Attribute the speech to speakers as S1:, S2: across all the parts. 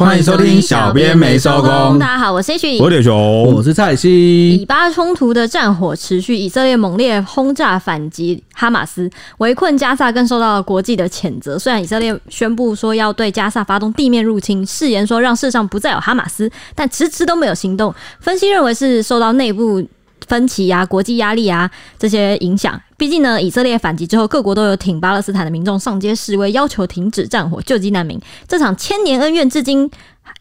S1: 欢迎收听小编没收工。
S2: 大家好，我是 H，
S1: 我是熊，
S3: 我是蔡西。
S2: 以巴冲突的战火持续，以色列猛烈轰炸反击哈马斯，围困加萨更受到了国际的谴责。虽然以色列宣布说要对加萨发动地面入侵，誓言说让世上不再有哈马斯，但迟迟都没有行动。分析认为是受到内部分歧啊、国际压力啊这些影响。毕竟呢，以色列反击之后，各国都有挺巴勒斯坦的民众上街示威，要求停止战火、救济难民。这场千年恩怨至今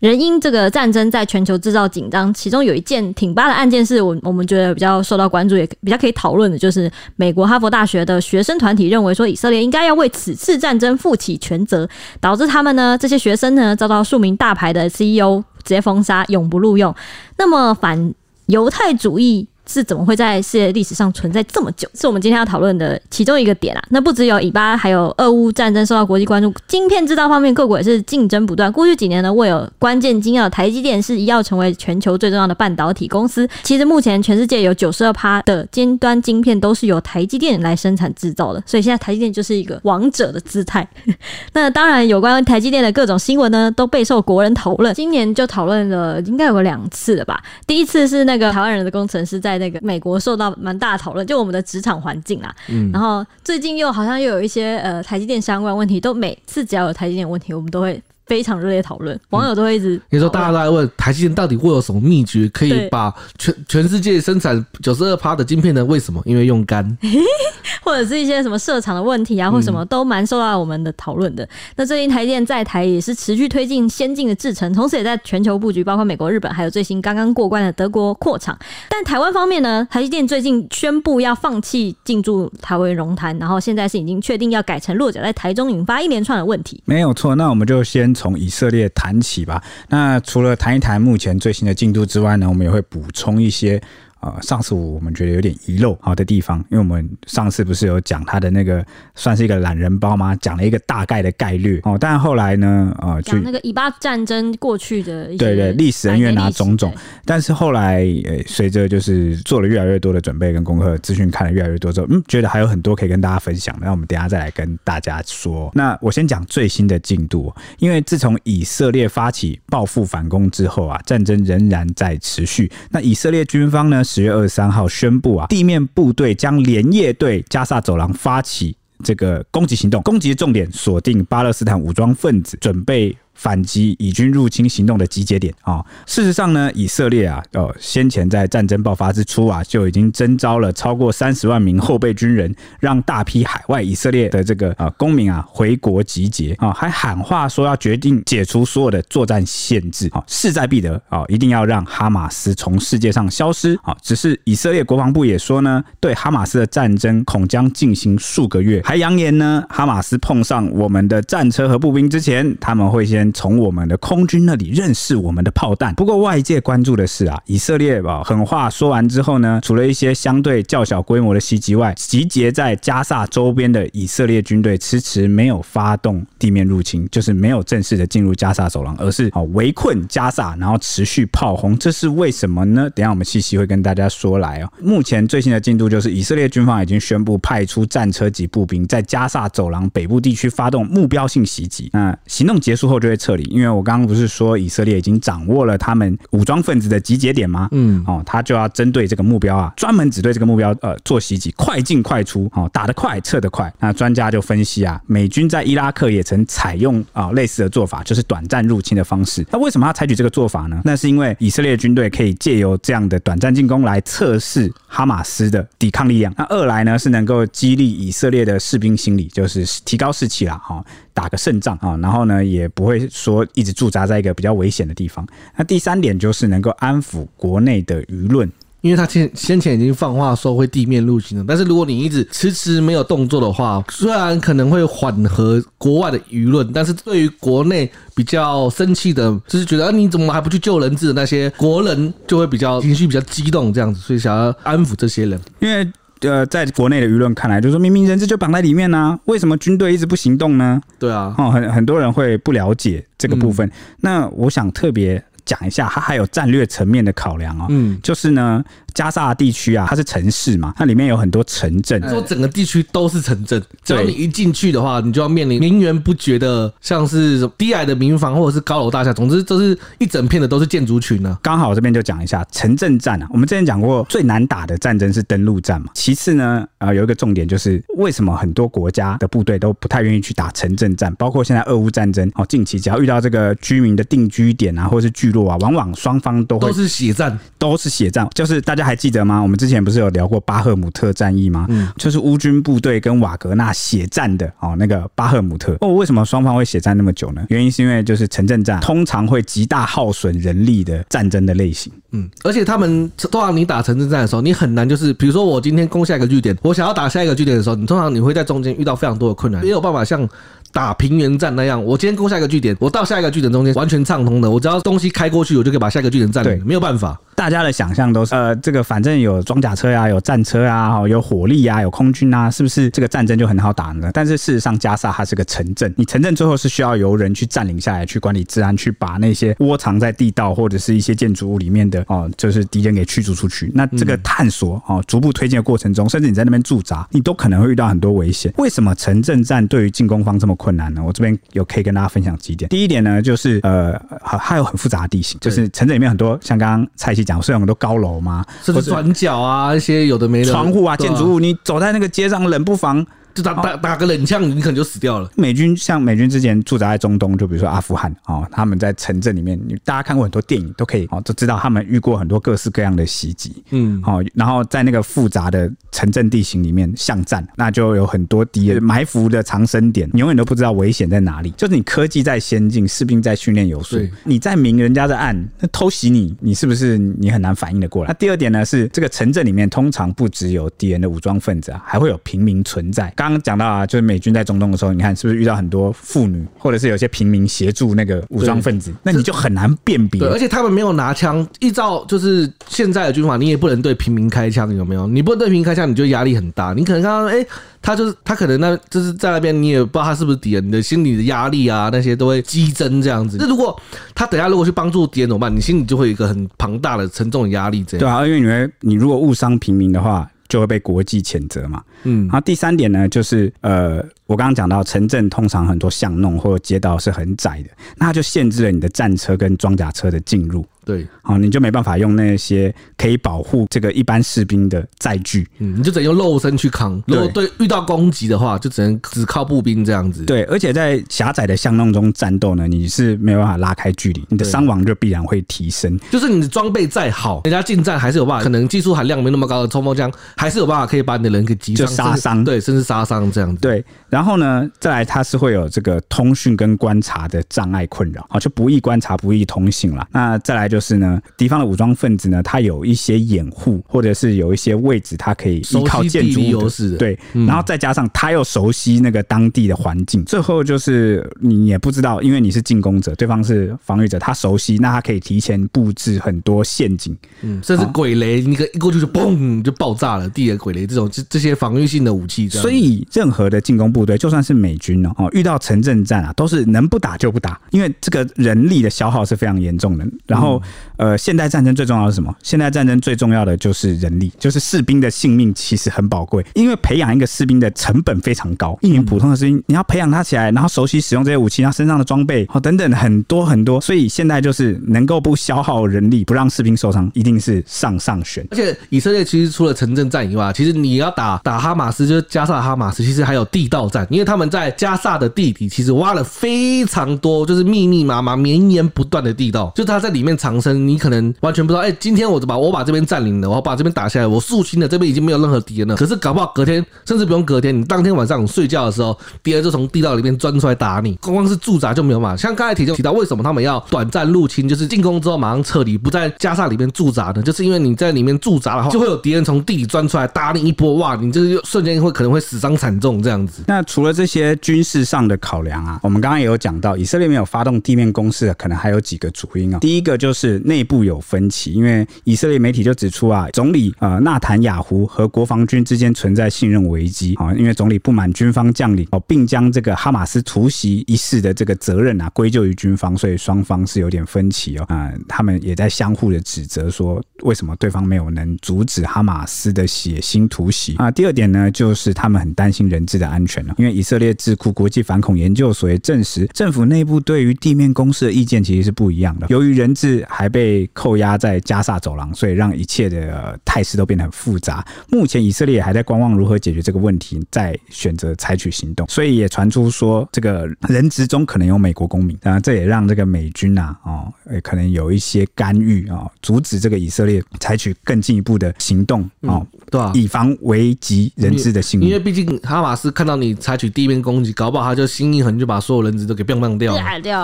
S2: 仍因这个战争在全球制造紧张。其中有一件挺巴的案件，是我我们觉得比较受到关注，也比较可以讨论的，就是美国哈佛大学的学生团体认为说，以色列应该要为此次战争负起全责，导致他们呢这些学生呢遭到数名大牌的 CEO 直接封杀，永不录用。那么反犹太主义。是怎么会在世界历史上存在这么久？是我们今天要讨论的其中一个点啊。那不只有以巴，还有俄乌战争受到国际关注。晶片制造方面，各国也是竞争不断。过去几年呢，为有关键晶要，台积电是要成为全球最重要的半导体公司。其实目前全世界有九十二趴的尖端晶片都是由台积电来生产制造的，所以现在台积电就是一个王者的姿态。那当然，有关台积电的各种新闻呢，都备受国人讨论。今年就讨论了应该有个两次了吧？第一次是那个台湾人的工程师在。那个美国受到蛮大的讨论，就我们的职场环境啦。嗯，然后最近又好像又有一些呃台积电相关问题，都每次只要有台积电问题，我们都会。非常热烈讨论，网友都会一直。你说大家都在问台积电到底会有什么秘诀，可以把全全世界生产九十二趴的晶片呢？为什么？因为用干，或者是一些什么设厂的问题啊，或什么都蛮受到我们的讨论的。那最近台积电在台也是持续推进先进的制程，同时也在全球布局，包括美国、日本，还有最新刚刚过关的德国扩厂。但台湾方面呢，台积电最近宣布要放弃进驻台湾龙潭，然后现在是已经确定要改成落脚在台中，引发一连串的问题。
S1: 没有错，那我们就先。从以色列谈起吧。那除了谈一谈目前最新的进度之外呢，我们也会补充一些。呃，上次我们觉得有点遗漏好的地方，因为我们上次不是有讲他的那个算是一个懒人包吗？讲了一个大概的概率哦，但后来呢，呃，
S2: 讲那个以巴战争过去的
S1: 对对历史恩怨啊种种，但是后来呃，随着就是做了越来越多的准备跟功课，资讯看了越来越多之后，嗯，觉得还有很多可以跟大家分享的，那我们等下再来跟大家说。那我先讲最新的进度，因为自从以色列发起报复反攻之后啊，战争仍然在持续。那以色列军方呢？十月二十三号宣布啊，地面部队将连夜对加萨走廊发起这个攻击行动，攻击重点锁定巴勒斯坦武装分子，准备。反击以军入侵行动的集结点啊！事实上呢，以色列啊，呃，先前在战争爆发之初啊，就已经征召了超过三十万名后备军人，让大批海外以色列的这个呃公民啊回国集结啊，还喊话说要决定解除所有的作战限制啊，势在必得啊，一定要让哈马斯从世界上消失啊！只是以色列国防部也说呢，对哈马斯的战争恐将进行数个月，还扬言呢，哈马斯碰上我们的战车和步兵之前，他们会先。从我们的空军那里认识我们的炮弹。不过外界关注的是啊，以色列吧，狠话说完之后呢，除了一些相对较小规模的袭击外，集结在加萨周边的以色列军队迟迟没有发动地面入侵，就是没有正式的进入加萨走廊，而是啊围困加萨，然后持续炮轰。这是为什么呢？等下我们细细会跟大家说来哦。目前最新的进度就是以色列军方已经宣布派出战车及步兵在加萨走廊北部地区发动目标性袭击。那行动结束后就会撤离，因为我刚刚不是说以色列已经掌握了他们武装分子的集结点吗？嗯，哦，他就要针对这个目标啊，专门只对这个目标呃做袭击，快进快出，哦，打得快，撤得快。那专家就分析啊，美军在伊拉克也曾采用啊类似的做法，就是短暂入侵的方式。那为什么要采取这个做法呢？那是因为以色列军队可以借由这样的短暂进攻来测试哈马斯的抵抗力量。那二来呢是能够激励以色列的士兵心理，就是提高士气啦，哈。打个胜仗啊，然后呢，也不会说一直驻扎在一个比较危险的地方。那第三点就是能够安抚国内的舆论，因为他先先前已经放话说会地面入侵了，但是如果你一直迟迟没有动作的话，虽然可能会缓和国外的舆论，但是对于国内比较生气的，就是觉得啊，你怎么还不去救人质的那些国人，就会比较情绪比较激动这样子，所以想要安抚这些人，因为。呃，在国内的舆论看来，就是说明明人质就绑在里面呢、啊，为什么军队一直不行动呢？对啊，哦，很很多人会不了解这个部分。嗯、那我想特别讲一下，它还有战略层面的考量哦。嗯，就是呢。加沙地区啊，它是城市嘛，它里面有很多城镇，
S3: 说整个地区都是城镇。只要你一进去的话，你就要面临源源不绝的，像是低矮的民房或者是高楼大厦，总之就是一整片的都是建筑群呢。
S1: 刚好这边就讲一下城镇战啊，我们之前讲过最难打的战争是登陆战嘛。其次呢，呃，有一个重点就是为什么很多国家的部队都不太愿意去打城镇战，包括现在俄乌战争哦，近期只要遇到这个居民的定居点啊，或者是聚落啊，往往双方都会
S3: 都是血战，
S1: 都是血战，就是大家。还记得吗？我们之前不是有聊过巴赫姆特战役吗？嗯，就是乌军部队跟瓦格纳血战的哦，那个巴赫姆特。哦，为什么双方会血战那么久呢？原因是因为就是城镇战通常会极大耗损人力的战争的类型。
S3: 嗯，而且他们通常你打城镇战的时候，你很难就是，比如说我今天攻下一个据点，我想要打下一个据点的时候，你通常你会在中间遇到非常多的困难，没有办法像。打平原战那样，我今天攻下一个据点，我到下一个据点中间完全畅通的，我只要东西开过去，我就可以把下一个据点占领。没有办法，
S1: 大家的想象都是呃，这个反正有装甲车呀、啊，有战车啊，有火力啊，有空军啊，是不是这个战争就很好打呢？但是事实上，加沙它是个城镇，你城镇最后是需要由人去占领下来，去管理治安，去把那些窝藏在地道或者是一些建筑物里面的哦，就是敌人给驱逐出去。那这个探索哦，逐步推进的过程中，甚至你在那边驻扎，你都可能会遇到很多危险。为什么城镇战对于进攻方这么困难呢？我这边。有可以跟大家分享几点。第一点呢，就是呃，还有很复杂的地形，就是城镇里面很多，像刚刚蔡西讲，虽然很多高楼嘛，
S3: 甚至转角啊，一些有的没的
S1: 窗户啊，建筑物，你走在那个街上，冷不防。
S3: 就打打打个冷枪，你可能就死掉了。
S1: 美军像美军之前驻扎在中东，就比如说阿富汗哦，他们在城镇里面，你大家看过很多电影，都可以哦，都知道他们遇过很多各式各样的袭击，嗯，好，然后在那个复杂的城镇地形里面巷战，那就有很多敌人埋伏的藏身点，你永远都不知道危险在哪里。就是你科技再先进，士兵在训练有素，你在明人家在暗，那偷袭你，你是不是你很难反应得过来？那第二点呢，是这个城镇里面通常不只有敌人的武装分子啊，还会有平民存在。刚刚刚讲到啊，就是美军在中东的时候，你看是不是遇到很多妇女，或者是有些平民协助那个武装分子？那你就很难辨别。
S3: 对，而且他们没有拿枪，依照就是现在的军法，你也不能对平民开枪，有没有？你不能对平民开枪，你就压力很大。你可能刚刚哎，他就是他可能那就是在那边，你也不知道他是不是敌人，你的心理的压力啊那些都会激增这样子。那如果他等下如果去帮助敌人怎么办？你心里就会有一个很庞大的沉重的压力。这样
S1: 对啊，因为你会你如果误伤平民的话。就会被国际谴责嘛。嗯，然后第三点呢，就是呃，我刚刚讲到城镇通常很多巷弄或者街道是很窄的，那它就限制了你的战车跟装甲车的进入。
S3: 对，
S1: 好，你就没办法用那些可以保护这个一般士兵的载具，
S3: 嗯，你就只能用肉身去扛。如果对遇到攻击的话，就只能只靠步兵这样子。
S1: 对，而且在狭窄的巷弄中战斗呢，你是没有办法拉开距离，你的伤亡就必然会提升。
S3: 就是你的装备再好，人家近战还是有办法，可能技术含量没那么高的冲锋枪，还是有办法可以把你的人给击伤、
S1: 杀伤，
S3: 对，甚至杀伤这样子。
S1: 对，然后呢，再来它是会有这个通讯跟观察的障碍困扰，啊，就不易观察、不易通信了。那再来就是呢，敌方的。武装分子呢，他有一些掩护，或者是有一些位置，他可以依靠建筑物的，对，然后再加上他又熟悉那个当地的环境，最后就是你也不知道，因为你是进攻者，对方是防御者，他熟悉，那他可以提前布置很多陷阱，
S3: 嗯，甚至鬼雷，你可一过去就嘣就爆炸了，地雷、鬼雷这种这这些防御性的武器，
S1: 所以任何的进攻部队，就算是美军哦，遇到城镇战啊，都是能不打就不打，因为这个人力的消耗是非常严重的。然后呃，现代战争最重要的是什么？现代战争最重要的就是人力，就是士兵的性命其实很宝贵，因为培养一个士兵的成本非常高。一名普通的士兵，你要培养他起来，然后熟悉使用这些武器，他身上的装备哦等等很多很多，所以现在就是能够不消耗人力，不让士兵受伤，一定是上上选。
S3: 而且以色列其实除了城镇战以外，其实你要打打哈马斯，就是加萨哈马斯，其实还有地道战，因为他们在加萨的地底其实挖了非常多，就是密密麻麻、绵延不断的地道，就他在里面藏身，你可能完全不知道。哎，今天我就把我把这边占领了，我把这边打下来，我肃清了，这边已经没有任何敌人了。可是搞不好隔天，甚至不用隔天，你当天晚上睡觉的时候，敌人就从地道里面钻出来打你。光光是驻扎就没有嘛？像刚才提就提到，为什么他们要短暂入侵，就是进攻之后马上撤离，不在加萨里面驻扎呢？就是因为你在里面驻扎的话，就会有敌人从地里钻出来打你一波，哇，你这个瞬间会可能会死伤惨重这样子。
S1: 那除了这些军事上的考量啊，我们刚刚也有讲到，以色列没有发动地面攻势的，可能还有几个主因啊。第一个就是是内部有分歧，因为以色列媒体就指出啊，总理呃纳坦雅胡和国防军之间存在信任危机啊，因为总理不满军方将领哦，并将这个哈马斯突袭一事的这个责任啊归咎于军方，所以双方是有点分歧哦啊，他们也在相互的指责说，为什么对方没有能阻止哈马斯的血腥突袭啊？第二点呢，就是他们很担心人质的安全了，因为以色列智库国际反恐研究所也证实，政府内部对于地面攻势的意见其实是不一样的。由于人质还被扣押在加萨走廊，所以让一切的态势都变得很复杂。目前以色列还在观望如何解决这个问题，再选择采取行动。所以也传出说，这个人质中可能有美国公民，啊，这也让这个美军啊，哦，可能有一些干预啊，阻止这个以色列采取更进一步的行动啊，对啊，以防危及人质的性命。
S3: 因为毕竟哈马斯看到你采取地面攻击，搞不好他就心一横，就把所有人质都给砰砰掉了。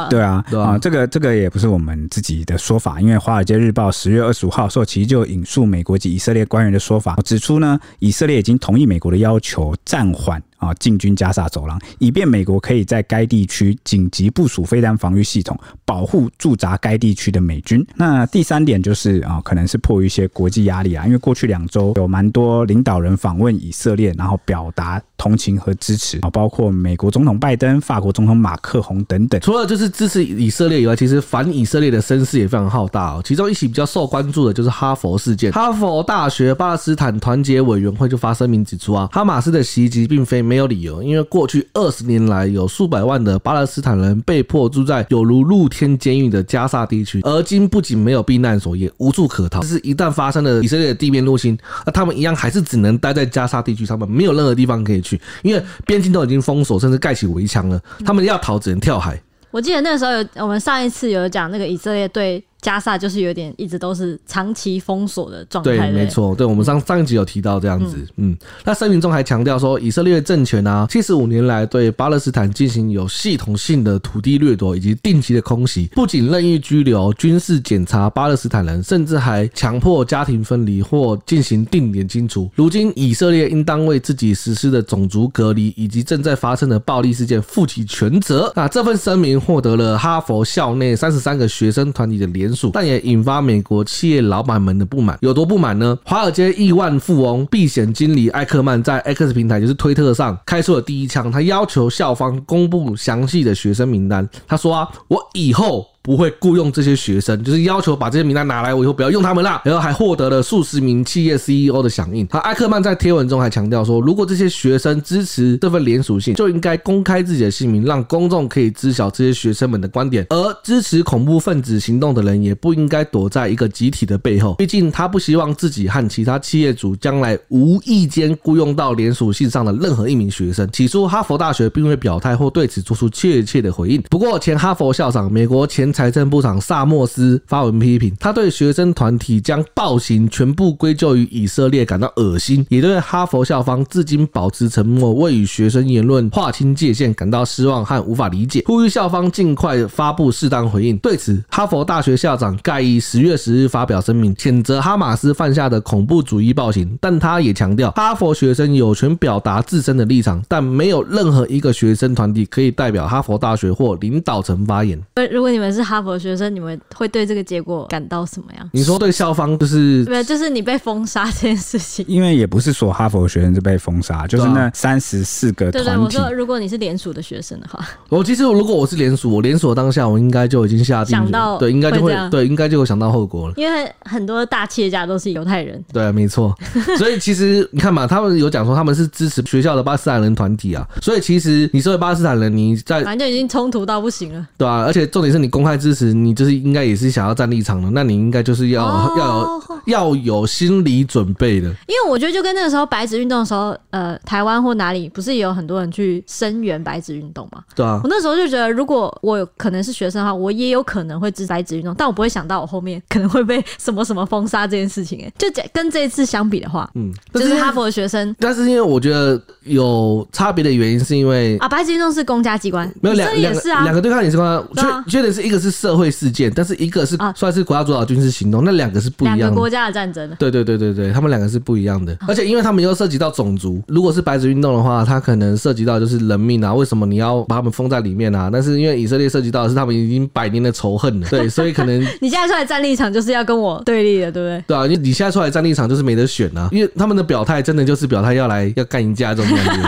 S1: 对啊，对啊，这个这个也不是我们自己的说说法，因为《华尔街日报》十月二十五号受其实就引述美国及以色列官员的说法，指出呢，以色列已经同意美国的要求，暂缓。啊，进军加沙走廊，以便美国可以在该地区紧急部署飞弹防御系统，保护驻扎该地区的美军。那第三点就是啊，可能是迫于一些国际压力啊，因为过去两周有蛮多领导人访问以色列，然后表达同情和支持啊，包括美国总统拜登、法国总统马克宏等等。
S3: 除了就是支持以色列以外，其实反以色列的声势也非常浩大哦。其中一起比较受关注的就是哈佛事件，哈佛大学巴勒斯坦团结委员会就发声明指出啊，哈马斯的袭击并非没没有理由，因为过去二十年来，有数百万的巴勒斯坦人被迫住在有如露天监狱的加萨地区，而今不仅没有避难所，也无处可逃。就是一旦发生了以色列的地面入侵，那他们一样还是只能待在加沙地区，他们没有任何地方可以去，因为边境都已经封锁，甚至盖起围墙了。他们要逃，只能跳海。
S2: 我记得那时候有，我们上一次有讲那个以色列对。加萨就是有点一直都是长期封锁的状态。
S3: 对，没错，对，我们上上一集有提到这样子。嗯，嗯，那声明中还强调说，以色列政权啊，七十五年来对巴勒斯坦进行有系统性的土地掠夺以及定期的空袭，不仅任意拘留、军事检查巴勒斯坦人，甚至还强迫家庭分离或进行定点清除。如今，以色列应当为自己实施的种族隔离以及正在发生的暴力事件负起全责。那这份声明获得了哈佛校内三十三个学生团体的联。但也引发美国企业老板们的不满，有多不满呢？华尔街亿万富翁、避险经理艾克曼在 X 平台，就是推特上开出了第一枪，他要求校方公布详细的学生名单。他说啊，我以后。不会雇佣这些学生，就是要求把这些名单拿来，我以后不要用他们啦。然后还获得了数十名企业 CEO 的响应。他艾克曼在贴文中还强调说，如果这些学生支持这份连署信，就应该公开自己的姓名，让公众可以知晓这些学生们的观点。而支持恐怖分子行动的人，也不应该躲在一个集体的背后。毕竟他不希望自己和其他企业主将来无意间雇佣到连署信上的任何一名学生。起初，哈佛大学并未表态或对此做出确切的回应。不过，前哈佛校长、美国前财政部长萨默斯发文批评，他对学生团体将暴行全部归咎于以色列感到恶心，也对哈佛校方至今保持沉默、未与学生言论划清界限感到失望和无法理解，呼吁校方尽快发布适当回应。对此，哈佛大学校长盖伊十月十日发表声明，谴责哈马斯犯下的恐怖主义暴行，但他也强调，哈佛学生有权表达自身的立场，但没有任何一个学生团体可以代表哈佛大学或领导层发言。
S2: 如果你们是哈佛学生，你们会对这个结果感到什么样？
S3: 你说对校方就是
S2: 对，就是你被封杀这件事情。
S1: 因为也不是说哈佛学生就被封杀，就是那三十四个团体。对对，
S2: 我说如果你是联署的学生的话，
S3: 我其实如果我是联署，我联署当下，我应该就已经下定
S2: 想到
S3: 对，应该就会对，应该就会想到后果了。
S2: 因为很多大企业家都是犹太人。
S3: 对，没错。所以其实你看嘛，他们有讲说他们是支持学校的巴斯坦人团体啊。所以其实你作为巴斯坦人，你在
S2: 反正就已经冲突到不行了，
S3: 对啊，而且重点是你公开支持，你就是。应该也是想要站立场的，那你应该就是要、要有要有心理准备的。
S2: 因为我觉得就跟那个时候白纸运动的时候，呃，台湾或哪里不是也有很多人去声援白纸运动嘛？
S3: 对啊。
S2: 我那时候就觉得，如果我可能是学生的话，我也有可能会支持白纸运动，但我不会想到我后面可能会被什么什么封杀这件事情。哎，就跟这一次相比的话，嗯，就是哈佛的学生。
S3: 但是因为我觉得有差别的原因，是因为
S2: 啊，白纸运动是公家机关，
S3: 没有两两个是啊，两个对抗也是公家，缺缺点是一个。个是社会事件，但是一个是
S2: 啊
S3: 算是国家主导军事行动，那两个是不一样的。
S2: 两个国家的战争。
S3: 对对对对对，他们两个是不一样的，而且因为他们又涉及到种族，如果是白纸运动的话，它可能涉及到就是人命啊，为什么你要把他们封在里面啊？但是因为以色列涉及到的是他们已经百年的仇恨了，对，所以可能
S2: 你现在出来站立场就是要跟我对立的，对不对？
S3: 对啊，你你现在出来站立场就是没得选啊，因为他们的表态真的就是表态要来要干一架这种感觉，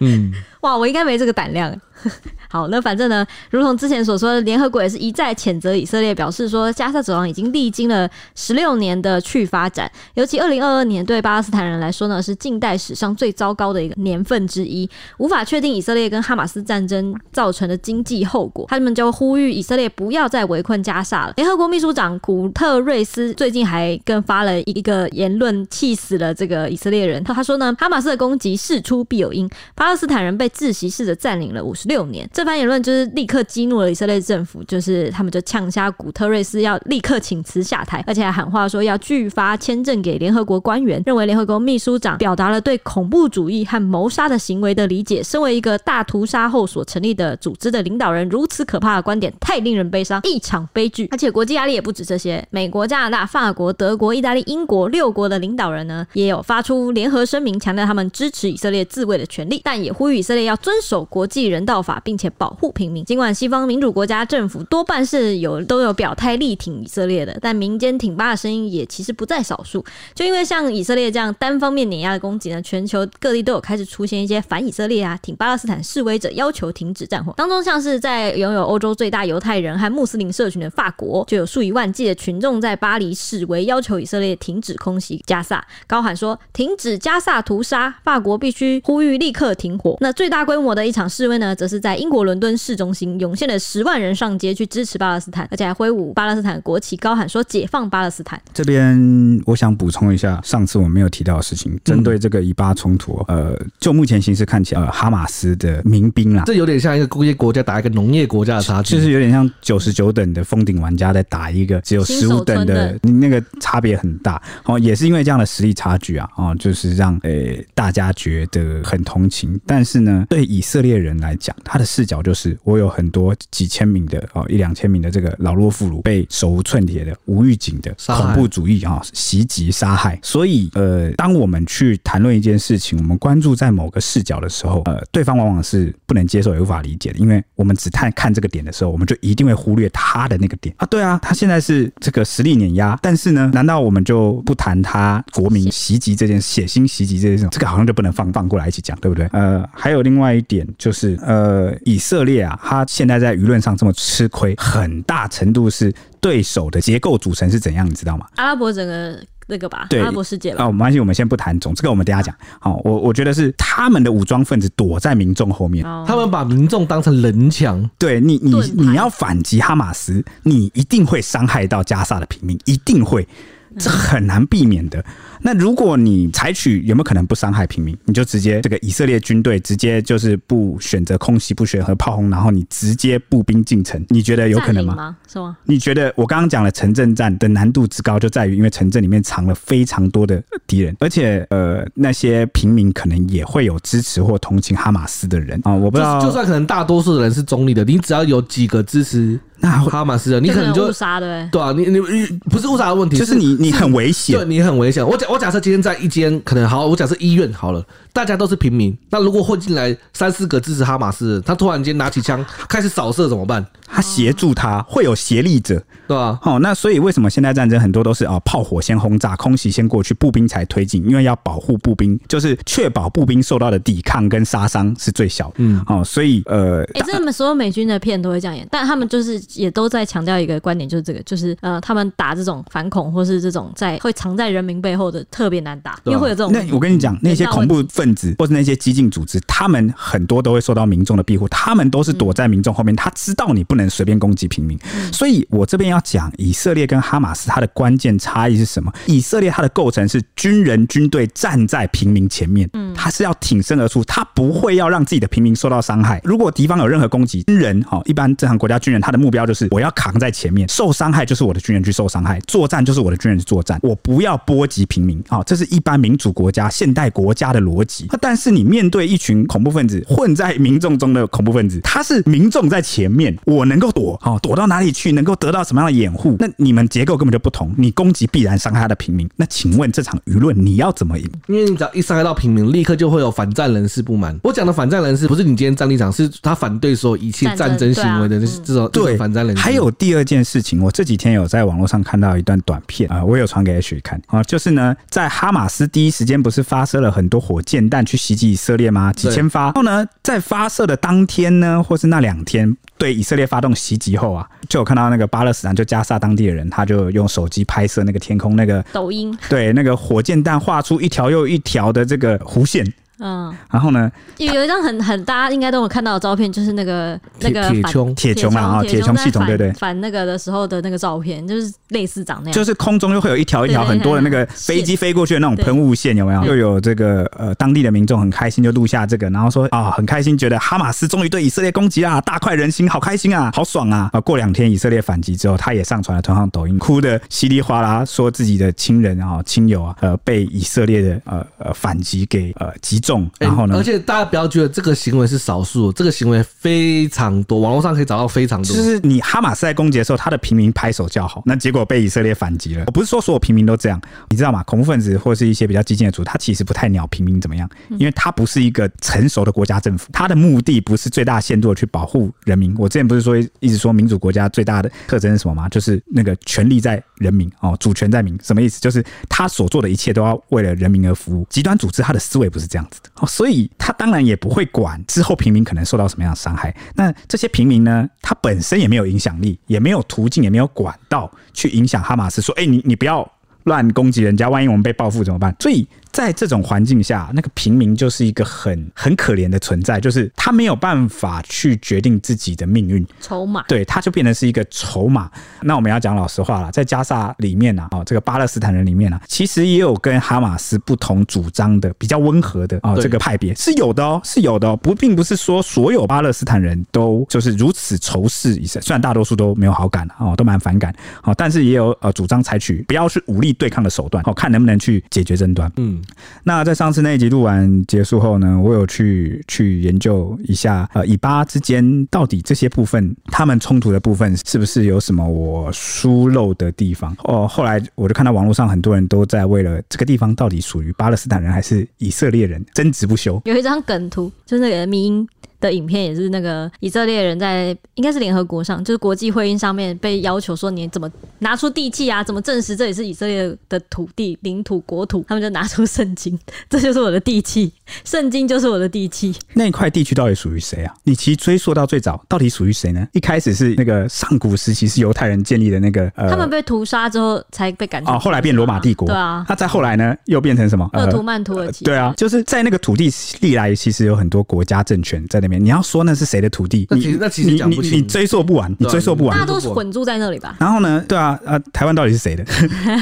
S3: 嗯。
S2: 哇，我应该没这个胆量。好，那反正呢，如同之前所说的，联合国也是一再谴责以色列，表示说加萨走廊已经历经了十六年的去发展，尤其二零二二年对巴勒斯坦人来说呢，是近代史上最糟糕的一个年份之一，无法确定以色列跟哈马斯战争造成的经济后果。他们就呼吁以色列不要再围困加萨了。联合国秘书长古特瑞斯最近还更发了一个言论，气死了这个以色列人。他说呢，哈马斯的攻击事出必有因，巴勒斯坦人被窒息式的占领了五十六六年。这番言论就是立刻激怒了以色列政府，就是他们就呛下古特瑞斯要立刻请辞下台，而且还喊话说要拒发签证给联合国官员，认为联合国秘书长表达了对恐怖主义和谋杀的行为的理解。身为一个大屠杀后所成立的组织的领导人，如此可怕的观点太令人悲伤，一场悲剧。而且国际压力也不止这些，美国、加拿大、法国、德国、意大利、英国六国的领导人呢，也有发出联合声明，强调他们支持以色列自卫的权利，但也呼吁以色列要遵守国际人道法，并且保护平民。尽管西方民主国家政府多半是有都有表态力挺以色列的，但民间挺巴的声音也其实不在少数。就因为像以色列这样单方面碾压的攻击呢，全球各地都有开始出现一些反以色列啊、挺巴勒斯坦示威者，要求停止战火。当中像是在拥有欧洲最大犹太人和穆斯林社群的法国，就有数以万计的群众在巴黎示威，要求以色列停止空袭加萨，高喊说停止加萨屠杀，法国必须呼吁立刻停火。那最大规模的一场示威呢，则是在英国伦敦市中心涌现了十万人上街去支持巴勒斯坦，而且还挥舞巴勒斯坦国旗，高喊说解放巴勒斯坦。
S1: 这边我想补充一下，上次我没有提到的事情，针对这个以巴冲突，呃，就目前形势看起来，呃，哈马斯的民兵啦，
S3: 这有点像一个工业国家打一个农业国家的差距，
S1: 就是有点像九十九等的封顶玩家在打一个只有十五等的，你那个差别很大。哦，也是因为这样的实力差距啊，哦，就是让呃大家觉得很同情，但是呢，对以色列人来讲，他的视角就是我有很多几千名的哦一两千名的这个老弱妇孺被手无寸铁的无预警的恐怖主义啊袭击杀害，所以呃，当我们去谈论一件事情，我们关注在某个视角的时候，呃，对方往往是不能接受也无法理解的，因为我们只看看这个点的时候，我们就一定会忽略他的那个点啊。对啊，他现在是这个实力碾压，但是呢，难道我们就不谈他国民袭击这件血腥袭击这件事？这个好像就不能放放过来一起讲，对不对？呃，还有另外一点就是，呃，以色列啊，他现在在舆论上这么吃亏，很大程度是对手的结构组成是怎样，你知道吗？
S2: 阿拉伯整个那个吧，
S1: 对
S2: 阿拉伯世界吧。
S1: 哦，没关系，我们先不谈总，这个我们等下讲。好，我我觉得是他们的武装分子躲在民众后面，
S2: 哦、
S3: 他们把民众当成人墙。
S1: 对你，你你要反击哈马斯，你一定会伤害到加萨的平民，一定会，这很难避免的。那如果你采取有没有可能不伤害平民？你就直接这个以色列军队直接就是不选择空袭，不选择炮轰，然后你直接步兵进城，你觉得有可能吗？
S2: 吗是吗？
S1: 你觉得我刚刚讲了城镇战的难度之高，就在于因为城镇里面藏了非常多的敌人，而且呃那些平民可能也会有支持或同情哈马斯的人啊、哦。我不知道就，
S3: 就算可能大多数的人是中立的，你只要有几个支持那哈马斯人，你可能就
S2: 误杀对
S3: 对啊，你你不是误杀的问题，
S1: 就是你你很危险，
S3: 对你很危险。我假我假设今天在一。间可能好，我假设医院好了，大家都是平民。那如果混进来三四个支持哈马斯，他突然间拿起枪开始扫射怎么办？
S1: 他协助他会有协力者，
S3: 对吧？
S1: 哦，那所以为什么现代战争很多都是啊，炮火先轰炸，空袭先过去，步兵才推进？因为要保护步兵，就是确保步兵受到的抵抗跟杀伤是最小。嗯，哦，所以呃，
S2: 哎、欸，这么所有美军的片都会这样演，但他们就是也都在强调一个观点，就是这个，就是呃，他们打这种反恐或是这种在会藏在人民背后的特别难打，因为会有这种。
S1: 那我跟你讲，那些恐怖分子或是那些激进组织，他们很多都会受到民众的庇护，他们都是躲在民众后面，他知道你不能随便攻击平民，所以我这边要讲以色列跟哈马斯它的关键差异是什么？以色列它的构成是军人军队站在平民前面，嗯他是要挺身而出，他不会要让自己的平民受到伤害。如果敌方有任何攻击，军人哈，一般正常国家军人他的目标就是我要扛在前面，受伤害就是我的军人去受伤害，作战就是我的军人去作战，我不要波及平民啊，这是一般民主国家、现代国家的逻辑。但是你面对一群恐怖分子混在民众中的恐怖分子，他是民众在前面，我能够躲啊，躲到哪里去？能够得到什么样的掩护？那你们结构根本就不同，你攻击必然伤害他的平民。那请问这场舆论你要怎么赢？
S3: 因为你只要一伤害到平民，立刻就会有反战人士不满。我讲的反战人士不是你今天站立场，是他反对所有一切战争行为的这种这种反战人士。
S1: 还有第二件事情，我这几天有在网络上看到一段短片啊，我有传给 H 看啊，就是呢，在哈马斯第一时间不是发射了很多火箭弹去袭击以色列吗？几千发。然后呢，在发射的当天呢，或是那两天对以色列发动袭击后啊，就有看到那个巴勒斯坦就加沙当地的人，他就用手机拍摄那个天空那个
S2: 抖音，
S1: 对那个火箭弹画出一条又一条的这个弧线。嗯，然后呢？
S2: 有有一张很很大家应该都有看到的照片，就是那个那个
S3: 铁穹
S1: 铁穹啊，铁穹系统，对对，
S2: 反那个的时候的那个照片，就是类似长那样，
S1: 就是空中又会有一条一条很多的那个飞机飞过去的那种喷雾线，有没有？又有这个呃当地的民众很开心就录下这个，然后说啊很开心，觉得哈马斯终于对以色列攻击啊，大快人心，好开心啊，好爽啊！啊，过两天以色列反击之后，他也上传了同样抖音，哭的稀里哗啦，说自己的亲人啊亲友啊呃被以色列的呃呃反击给呃击中，然后呢？
S3: 而且大家不要觉得这个行为是少数，这个行为非常多，网络上可以找到非常多。
S1: 就是你哈马斯在攻击的时候，他的平民拍手叫好，那结果被以色列反击了。我不是说所有平民都这样，你知道吗？恐怖分子或是一些比较激进的组，他其实不太鸟平民怎么样，因为他不是一个成熟的国家政府，他的目的不是最大限度的去保护人民。我之前不是说一直说民主国家最大的特征是什么吗？就是那个权力在人民哦，主权在民。什么意思？就是他所做的一切都要为了人民而服务。极端组织他的思维不是这样子的所以。他当然也不会管之后平民可能受到什么样的伤害。那这些平民呢？他本身也没有影响力，也没有途径，也没有管道去影响哈马斯说：“哎，你你不要乱攻击人家，万一我们被报复怎么办？”所以。在这种环境下，那个平民就是一个很很可怜的存在，就是他没有办法去决定自己的命运，
S2: 筹码，
S1: 对，他就变成是一个筹码。那我们要讲老实话了，在加沙里面啊，哦，这个巴勒斯坦人里面啊，其实也有跟哈马斯不同主张的、比较温和的啊，这个派别是有的哦，是有的哦，不，并不是说所有巴勒斯坦人都就是如此仇视以色列，虽然大多数都没有好感哦，都蛮反感哦，但是也有呃主张采取不要去武力对抗的手段，哦，看能不能去解决争端，嗯。那在上次那一集录完结束后呢，我有去去研究一下，呃，以巴之间到底这些部分，他们冲突的部分是不是有什么我疏漏的地方？哦，后来我就看到网络上很多人都在为了这个地方到底属于巴勒斯坦人还是以色列人争执不休。
S2: 有一张梗图，就是那个迷因。的影片也是那个以色列人在应该是联合国上，就是国际会议上面被要求说，你怎么拿出地契啊？怎么证实这里是以色列的土地、领土、国土？他们就拿出圣经，这就是我的地契，圣经就是我的地契。
S1: 那一块地区到底属于谁啊？你其实追溯到最早，到底属于谁呢？一开始是那个上古时期是犹太人建立的那个，呃，
S2: 他们被屠杀之后才被赶出。
S1: 哦，后来变罗马帝国。
S2: 对啊。
S1: 那再后来呢，又变成什么？
S2: 鄂图曼土耳其。
S1: 对啊，就是在那个土地历来其实有很多国家政权在那边。你要说那是。谁的土地？
S3: 那其实那其实讲不清，
S1: 你你追溯不完，你追溯不完。
S2: 大家都是混住在那里吧？
S1: 然后呢？对啊，啊，台湾到底是谁的？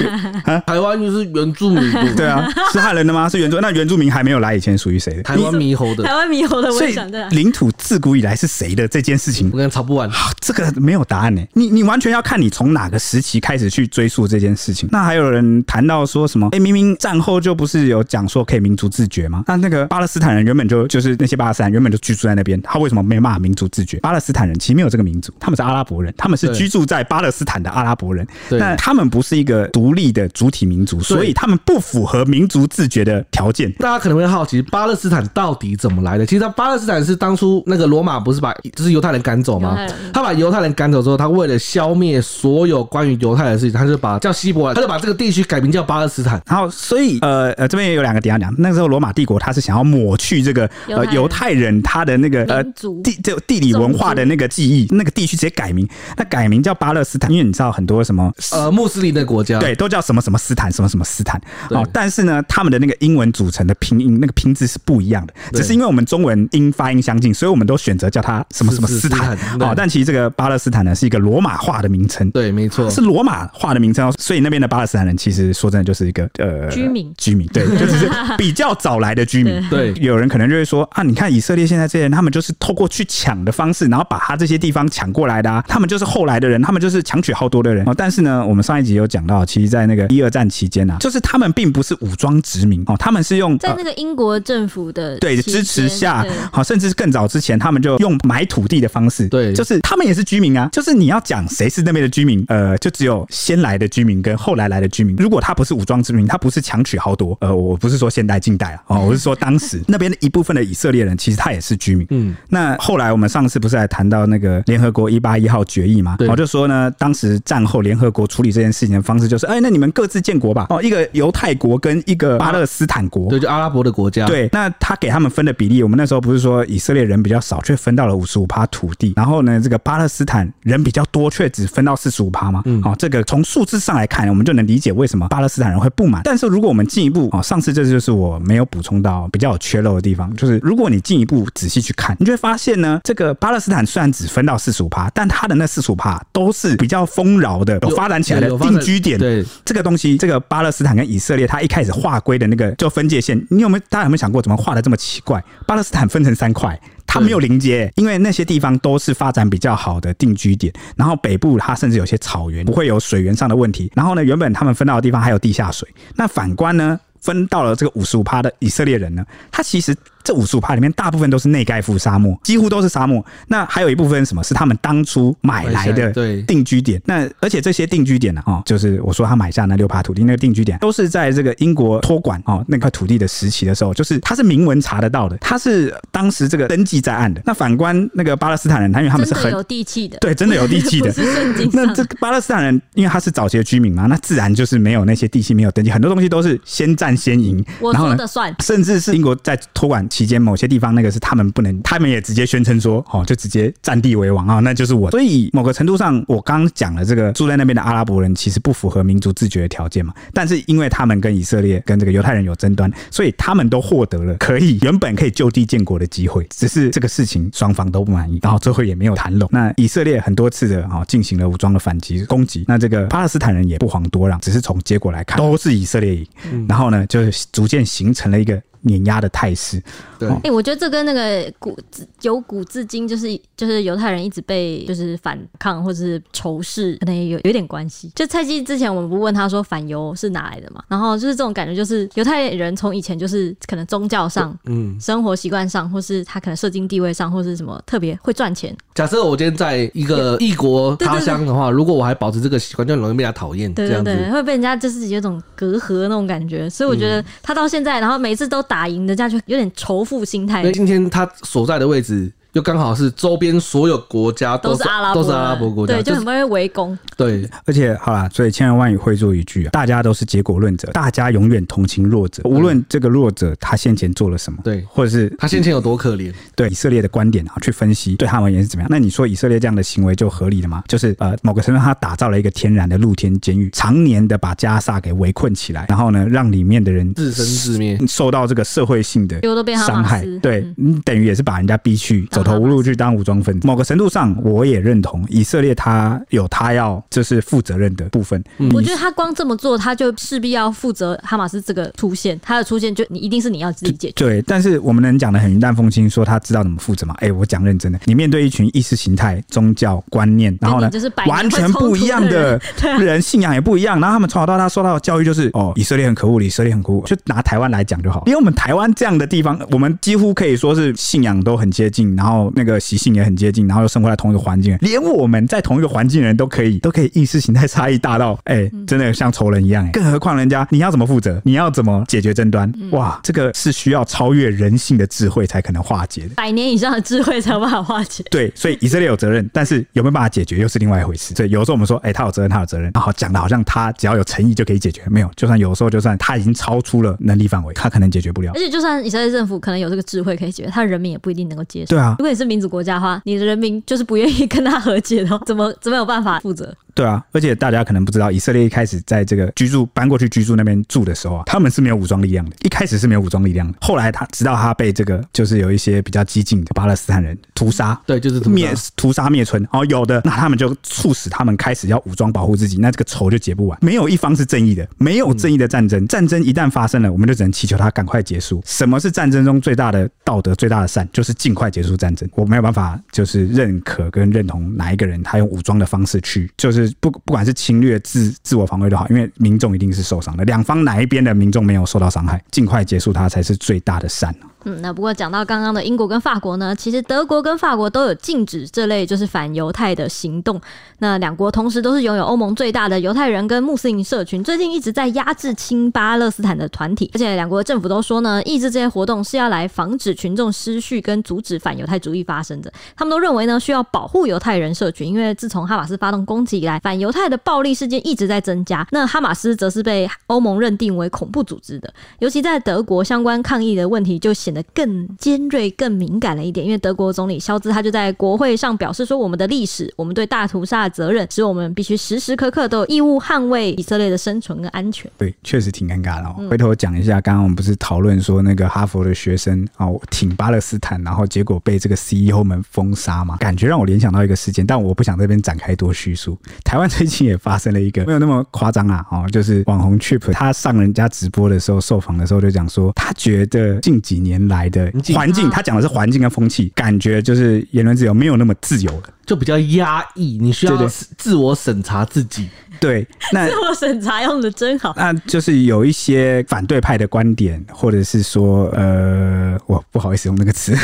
S3: 台湾就是原住民。
S1: 对啊，是汉人的吗？是原住？那原住民还没有来以前属于谁的？
S3: 台湾猕猴的。
S2: 台湾猕猴的。
S1: 所以领土自古以来是谁的这件事情，
S3: 我跟你吵不完。
S1: 这个没有答案呢。你你完全要看你从哪个时期开始去追溯这件事情。那还有人谈到说什么？哎，明明战后就不是有讲说可以民族自觉吗？那那个巴勒斯坦人原本就就是那些巴勒斯坦原本就居住在那边，他为什么没有办法民族自觉？巴勒斯坦人其实没有这个民族，他们是阿拉伯人，他们是居住在巴勒斯坦的阿拉伯人。那他们不是一个独立的主体民族，所以他们不符合民族自觉的条件。
S3: 大家可能会好奇，巴勒斯坦到底怎么来的？其实，巴勒斯坦是当初那个罗马不是把就是犹太人赶走吗？他把犹太人赶走之后，他为了消灭所有关于犹太人的事情，他就把叫希伯来，他就把这个地区改名叫巴勒斯坦。
S1: 然后，所以呃呃，这边也有两个点要讲。那时候罗马帝国他是想要抹去这个呃犹太人他的那个呃地就地理文化的那个记忆，那个地区直接改名，那改名叫巴勒斯坦，因为你知道很多什么
S3: 呃穆斯林的国家，
S1: 对，都叫什么什么斯坦，什么什么斯坦。
S3: 对。
S1: 哦，但是呢，他们的那个英文组成的拼音那个拼字是不一样的，只是因为我们中文音发音相近，所以我们都选择叫它什么什么斯坦。哦，但其实这个巴勒斯坦呢是一个罗马化的名称。
S3: 对，没错，
S1: 是罗马化的名称哦，所以那边的巴勒斯坦人其实说真的就是一个呃
S2: 居民。
S1: 居民对，就只是比较早来的居民。
S3: 对。
S1: 有人可能就会说啊，你看以色列现在这些人，他们就是透过去抢的方式，然后把他这些地方抢过来的啊，他们就是后来的人，他们就是强取豪夺的人哦。但是呢，我们上一集有讲到，其实，在那个一二战期间啊，就是他们并不是武装殖民哦，他们是用
S2: 在那个英国政府的对
S1: 支持下
S2: 对，
S1: 好，甚至是更早之前，他们就用买土地的方式，
S3: 对
S1: 就是他们也是居民啊，就是你要讲谁是那边的居民，呃，就只有先来的居民跟后来来的居民。如果他不是武装殖民，他不是强取豪夺，呃，我不是说现代近代啊，哦，我是说当时 那边的一部分的以色列人，其实他也是居民。
S3: 嗯，
S1: 那后来我们上次不是还谈到那个联合国一八一号决议吗？
S3: 对
S1: 我就说呢，当时战后联合国处理这件事情的方式就是，哎，那你们各自建国吧。哦，一个犹太国跟一个巴勒斯坦国。
S3: 对，就阿拉伯的国家，
S1: 对，那他给他们分的比例，我们那时候不是说以色列人比较少，却分到了五十五趴土地，然后呢，这个巴勒斯坦人比较多，却只分到四十五趴吗？嗯，好，这个从数字上来看，我们就能理解为什么巴勒斯坦人会不满。但是如果我们进一步，哦，上次这就是我没有补充到比较有缺漏的地方，就是如果你进一步仔细去看，你就会发现呢，这个巴勒斯坦虽然只分到四十五趴，但他的那四十五趴都是比较丰饶的、有发展起来的定居点。
S3: 对，
S1: 这个东西，这个巴勒斯坦跟以色列，它一开始划归的那个就分界线，你有没有？大家有没有想过，怎么画的这么奇怪？巴勒斯坦分成三块，它没有临接，因为那些地方都是发展比较好的定居点。然后北部它甚至有些草原，不会有水源上的问题。然后呢，原本他们分到的地方还有地下水。那反观呢，分到了这个五十五趴的以色列人呢，他其实。这五十五趴里面，大部分都是内盖夫沙漠，几乎都是沙漠。那还有一部分什么是他们当初买来的定居点？那而且这些定居点呢，哦，就是我说他买下那六趴土地，那个定居点都是在这个英国托管哦那块土地的时期的时候，就是他是明文查得到的，他是当时这个登记在案的。那反观那个巴勒斯坦人，他因为他们是很
S2: 有地气的，
S1: 对，真的有地气的。那这个巴勒斯坦人，因为他是早期的居民嘛，那自然就是没有那些地气，没有登记，很多东西都是先占先赢，
S2: 我说的算，
S1: 甚至是英国在托管期间，某些地方那个是他们不能，他们也直接宣称说，哦，就直接占地为王啊，那就是我。所以某个程度上，我刚讲了这个住在那边的阿拉伯人其实不符合民族自决的条件嘛，但是因为他们跟以色列跟这个犹太人有争端，所以他们都获得了可以原本可以就地建国的机会，只是这个事情双方都不满意，然后最后也没有谈拢。那以色列很多次的啊进行了武装的反击攻击，那这个巴勒斯坦人也不遑多让，只是从结果来看都是以色列赢，然后呢就是逐渐形成了一个。碾压的态势，
S3: 对，
S2: 哎、欸，我觉得这跟那个古由古至今就是就是犹太人一直被就是反抗或者是仇视，可能也有有点关系。就蔡记之前我们不问他说反犹是哪来的嘛，然后就是这种感觉，就是犹太人从以前就是可能宗教上、嗯，生活习惯上，或是他可能社经地位上，或是什么特别会赚钱。
S3: 假设我今天在一个异国他乡的话，如果我还保持这个习惯，就很容易被他讨厌，
S2: 对对对，会被人家就是有种隔阂那种感觉。所以我觉得他到现在，然后每次都。打赢的这样就有点仇富心态。
S3: 那今天他所在的位置。就刚好是周边所有国家都是，
S2: 都是阿拉伯，
S3: 都是阿拉伯国家，
S2: 对，就很容易围攻。
S3: 对，
S1: 而且好啦，所以千言万语汇作一句啊，大家都是结果论者，大家永远同情弱者，无论这个弱者他先前做了什么，对，或者是
S3: 他先前有多可怜，
S1: 对以色列的观点啊，去分析对他们而言是怎么样。那你说以色列这样的行为就合理了吗？就是呃，某个程度他打造了一个天然的露天监狱，常年的把加萨给围困起来，然后呢，让里面的人
S3: 自生自灭，
S1: 受到这个社会性的伤害。对，嗯，等于也是把人家逼去走投无路去当。武装分子，某个程度上，我也认同以色列，他有他要就是负责任的部分。
S2: 嗯、我觉得他光这么做，他就势必要负责哈马斯这个出现，他的出现就你一定是你要自己解决。
S1: 对，但是我们能讲的很云淡风轻，说他知道怎么负责吗？哎、欸，我讲认真的，你面对一群意识形态、宗教观念，然后呢，就是完全不一样的 人，信仰也不一样，然后他们从小到大受到的教育就是哦，以色列很可恶，以色列很可恶。就拿台湾来讲就好，因为我们台湾这样的地方，我们几乎可以说是信仰都很接近，然后那个习性。也很接近，然后又生活在同一个环境，连我们在同一个环境的人都可以，都可以意识形态差异大到，哎、欸，真的像仇人一样、欸，更何况人家你要怎么负责，你要怎么解决争端？哇，这个是需要超越人性的智慧才可能化解的，
S2: 百年以上的智慧才有办法化解。
S1: 对，所以以色列有责任，但是有没有办法解决又是另外一回事。所以有时候我们说，哎、欸，他有责任，他有责任，然后讲的好像他只要有诚意就可以解决，没有，就算有时候就算他已经超出了能力范围，他可能解决不了。
S2: 而且就算以色列政府可能有这个智慧可以解决，他人民也不一定能够接受。
S1: 对啊，
S2: 如果你是民主国家的话，你的人民就是不愿意跟他和解的，怎么怎么有办法负责？
S1: 对啊，而且大家可能不知道，以色列一开始在这个居住搬过去居住那边住的时候啊，他们是没有武装力量的。一开始是没有武装力量的，后来他直到他被这个就是有一些比较激进的巴勒斯坦人屠杀，
S3: 对，就是
S1: 灭屠杀灭村，哦，有的那他们就促使他们开始要武装保护自己，那这个仇就结不完。没有一方是正义的，没有正义的战争，嗯、战争一旦发生了，我们就只能祈求它赶快结束。什么是战争中最大的道德、最大的善？就是尽快结束战争。我没有办法就是认可跟认同哪一个人他用武装的方式去，就是是不不管是。侵略自自我防卫都好，因为民众一定是受伤的。两方哪一边的民众没有受到伤害，尽快结束它才是最大的善。
S2: 嗯，那不过讲到刚刚的英国跟法国呢，其实德国跟法国都有禁止这类就是反犹太的行动。那两国同时都是拥有欧盟最大的犹太人跟穆斯林社群，最近一直在压制亲巴勒斯坦的团体，而且两国政府都说呢，抑制这些活动是要来防止群众失序跟阻止反犹太主义发生的。他们都认为呢，需要保护犹太人社群，因为自从哈马斯发动攻击以来，反犹太的暴力事件一直在增加。那哈马斯则是被欧盟认定为恐怖组织的，尤其在德国相关抗议的问题就显。显得更尖锐、更敏感了一点，因为德国总理肖兹他就在国会上表示说：“我们的历史，我们对大屠杀的责任，使我们必须时时刻刻都有义务捍卫以色列的生存跟安全。”
S1: 对，确实挺尴尬的哦。回头讲一下，刚刚我们不是讨论说那个哈佛的学生哦挺巴勒斯坦，然后结果被这个 CEO 们封杀嘛？感觉让我联想到一个事件，但我不想这边展开多叙述。台湾最近也发生了一个没有那么夸张啊，哦，就是网红 Chip 他上人家直播的时候受访的时候就讲说，他觉得近几年来的环境，他讲的是环境跟风气，感觉就是言论自由没有那么自由了，
S3: 就比较压抑。你需要自我审查自己。
S1: 对，那
S2: 自我审查用的真好。
S1: 那就是有一些反对派的观点，或者是说，呃，我不好意思用那个词，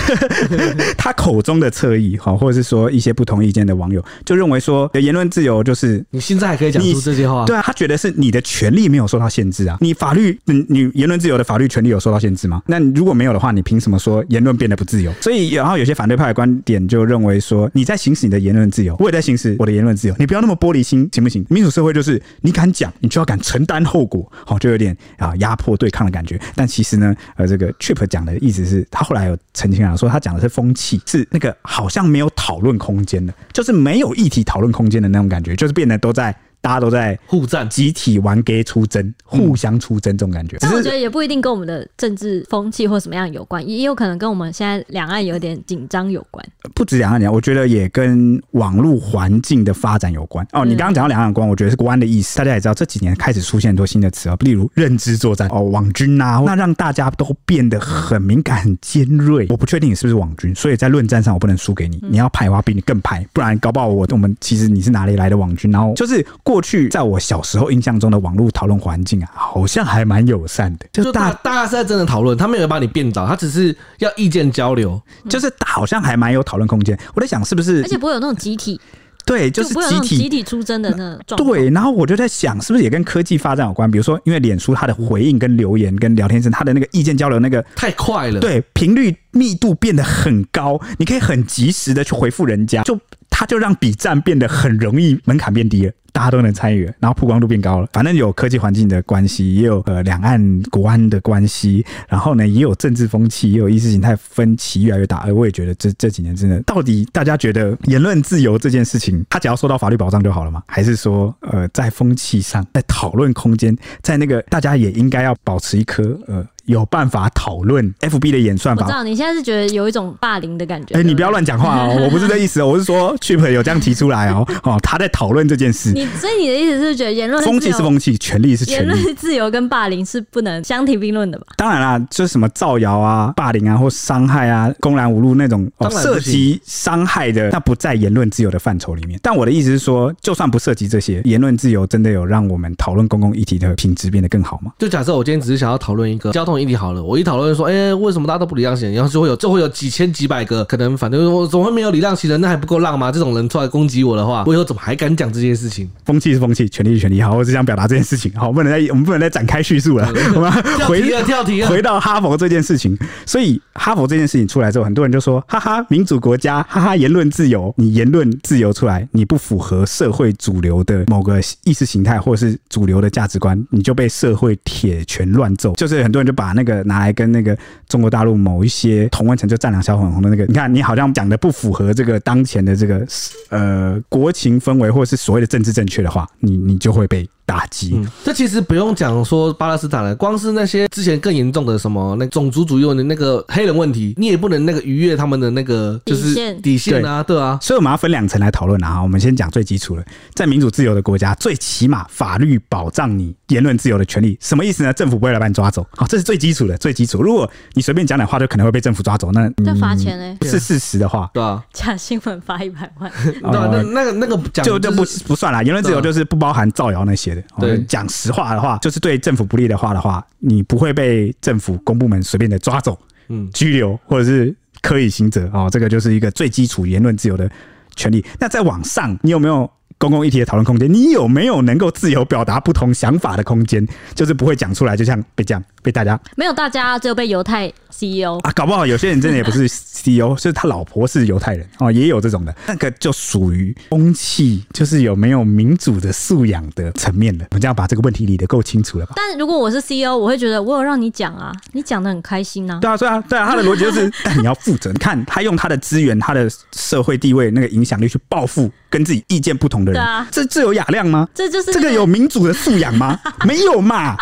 S1: 他口中的侧翼，哈，或者是说一些不同意见的网友，就认为说，言论自由就是
S3: 你现在还可以讲出这些话。
S1: 对啊，他觉得是你的权利没有受到限制啊，你法律，你你言论自由的法律权利有受到限制吗？那如果没有的话，你凭什么说言论变得不自由？所以，然后有些反对派的观点就认为说，你在行使你的言论自由，我也在行使我的言论自由，你不要那么玻璃心，行不行？民主社会。就是你敢讲，你就要敢承担后果，好，就有点啊压迫对抗的感觉。但其实呢，呃，这个 Trip 讲的意思是他后来有澄清啊，说他讲的是风气，是那个好像没有讨论空间的，就是没有议题讨论空间的那种感觉，就是变得都在。大家都在
S3: 互战，
S1: 集体玩 gay 出征，互相出征这种感觉。
S2: 但我觉得也不一定跟我们的政治风气或什么样有关，也有可能跟我们现在两岸有点紧张有关。
S1: 不止两岸两岸，我觉得也跟网络环境的发展有关。哦，你刚刚讲到两岸关，我觉得是国安的意思。大家也知道这几年开始出现很多新的词哦，例如认知作战哦，网军呐，那让大家都变得很敏感、很尖锐。我不确定你是不是网军，所以在论战上我不能输给你。你要排的话，比你更排，不然搞不好我我们其实你是哪里来的网军？然后就是过去在我小时候印象中的网络讨论环境啊，好像还蛮友善的，
S3: 就大大家是在真的讨论，他没有把你变倒，他只是要意见交流，
S1: 就是好像还蛮有讨论空间。我在想是不是，
S2: 而且不会有那种集体，
S1: 对，就是集体
S2: 集体出征的那种。
S1: 对，然后我就在想，是不是也跟科技发展有关？比如说，因为脸书它的回应跟留言跟聊天室，它的那个意见交流那个
S3: 太快了，
S1: 对，频率密度变得很高，你可以很及时的去回复人家，就它就让比战变得很容易，门槛变低了。大家都能参与，然后曝光度变高了。反正有科技环境的关系，也有呃两岸国安的关系，然后呢也有政治风气，也有意识形态分歧越来越大。而我也觉得这这几年真的，到底大家觉得言论自由这件事情，它只要受到法律保障就好了吗？还是说呃在风气上，在讨论空间，在那个大家也应该要保持一颗呃。有办法讨论 FB 的演算法。
S2: 我知道你现在是觉得有一种霸凌的感觉。
S1: 哎、欸，你不要乱讲话哦，我不是这意思，我是说 Chip 有这样提出来哦，哦，他在讨论这件事。
S2: 你所以你的意思是觉得言论
S1: 风气是风气，权利是权利，
S2: 言论自由跟霸凌是不能相提并论的吧？
S1: 当然啦，就是什么造谣啊、霸凌啊或伤害啊、公然侮辱那种哦涉及伤害的，那不在言论自由的范畴里面。但我的意思是说，就算不涉及这些，言论自由真的有让我们讨论公共议题的品质变得更好吗？
S3: 就假设我今天只是想要讨论一个交通议题好了，我一讨。讨论说，哎、欸，为什么大家都不礼让行人？然后就会有，就会有几千几百个可能反对，我怎么会没有礼让行人？那还不够浪吗？这种人出来攻击我的话，我以后怎么还敢讲这件事情？
S1: 风气是风气，权利是权利。好，我只想表达这件事情。好，不能再，我们不能再展开叙述了。我们回
S3: 跳题了，跳题了，
S1: 回到哈佛这件事情。所以哈佛这件事情出来之后，很多人就说，哈哈，民主国家，哈哈，言论自由，你言论自由出来，你不符合社会主流的某个意识形态或者是主流的价值观，你就被社会铁拳乱揍。就是很多人就把把那个拿来跟那个中国大陆某一些同温层就战狼小粉红的那个，你看你好像讲的不符合这个当前的这个呃国情氛围，或者是所谓的政治正确的话，你你就会被。打击、嗯，
S3: 这其实不用讲说巴勒斯坦了，光是那些之前更严重的什么那种族主义的那个黑人问题，你也不能那个逾越他们的那个就是底线啊，对，对啊。
S1: 所以我们要分两层来讨论啊。我们先讲最基础的，在民主自由的国家，最起码法律保障你言论自由的权利，什么意思呢？政府不会来把你抓走，好，这是最基础的，最基础。如果你随便讲点话，就可能会被政府抓走，那
S2: 那罚钱呢？
S1: 是事实的话，
S3: 对啊，
S2: 假新闻罚一百万，
S3: 对啊，那那个那个讲
S1: 就就不不算啦。言论自由就是不包含造谣那些的，对，讲。实话的话，就是对政府不利的话的话，你不会被政府公部门随便的抓走、嗯，拘留或者是科以刑责哦。这个就是一个最基础言论自由的权利。那再往上，你有没有？公共议题的讨论空间，你有没有能够自由表达不同想法的空间？就是不会讲出来，就像被这样被大家
S2: 没有大家，只有被犹太 CEO
S1: 啊，搞不好有些人真的也不是 CEO，就 是他老婆是犹太人哦，也有这种的，那个就属于风气，就是有没有民主的素养的层面的。我们这样把这个问题理得够清楚了吧？
S2: 但如果我是 CEO，我会觉得我有让你讲啊，你讲的很开心啊。
S1: 对啊，对啊，对啊，他的逻辑就是，但你要负责。你看他用他的资源、他的社会地位、那个影响力去报复跟自己意见不同的人。啊、这这有雅量吗？
S2: 这就是、
S1: 这个有民主的素养吗？没有嘛，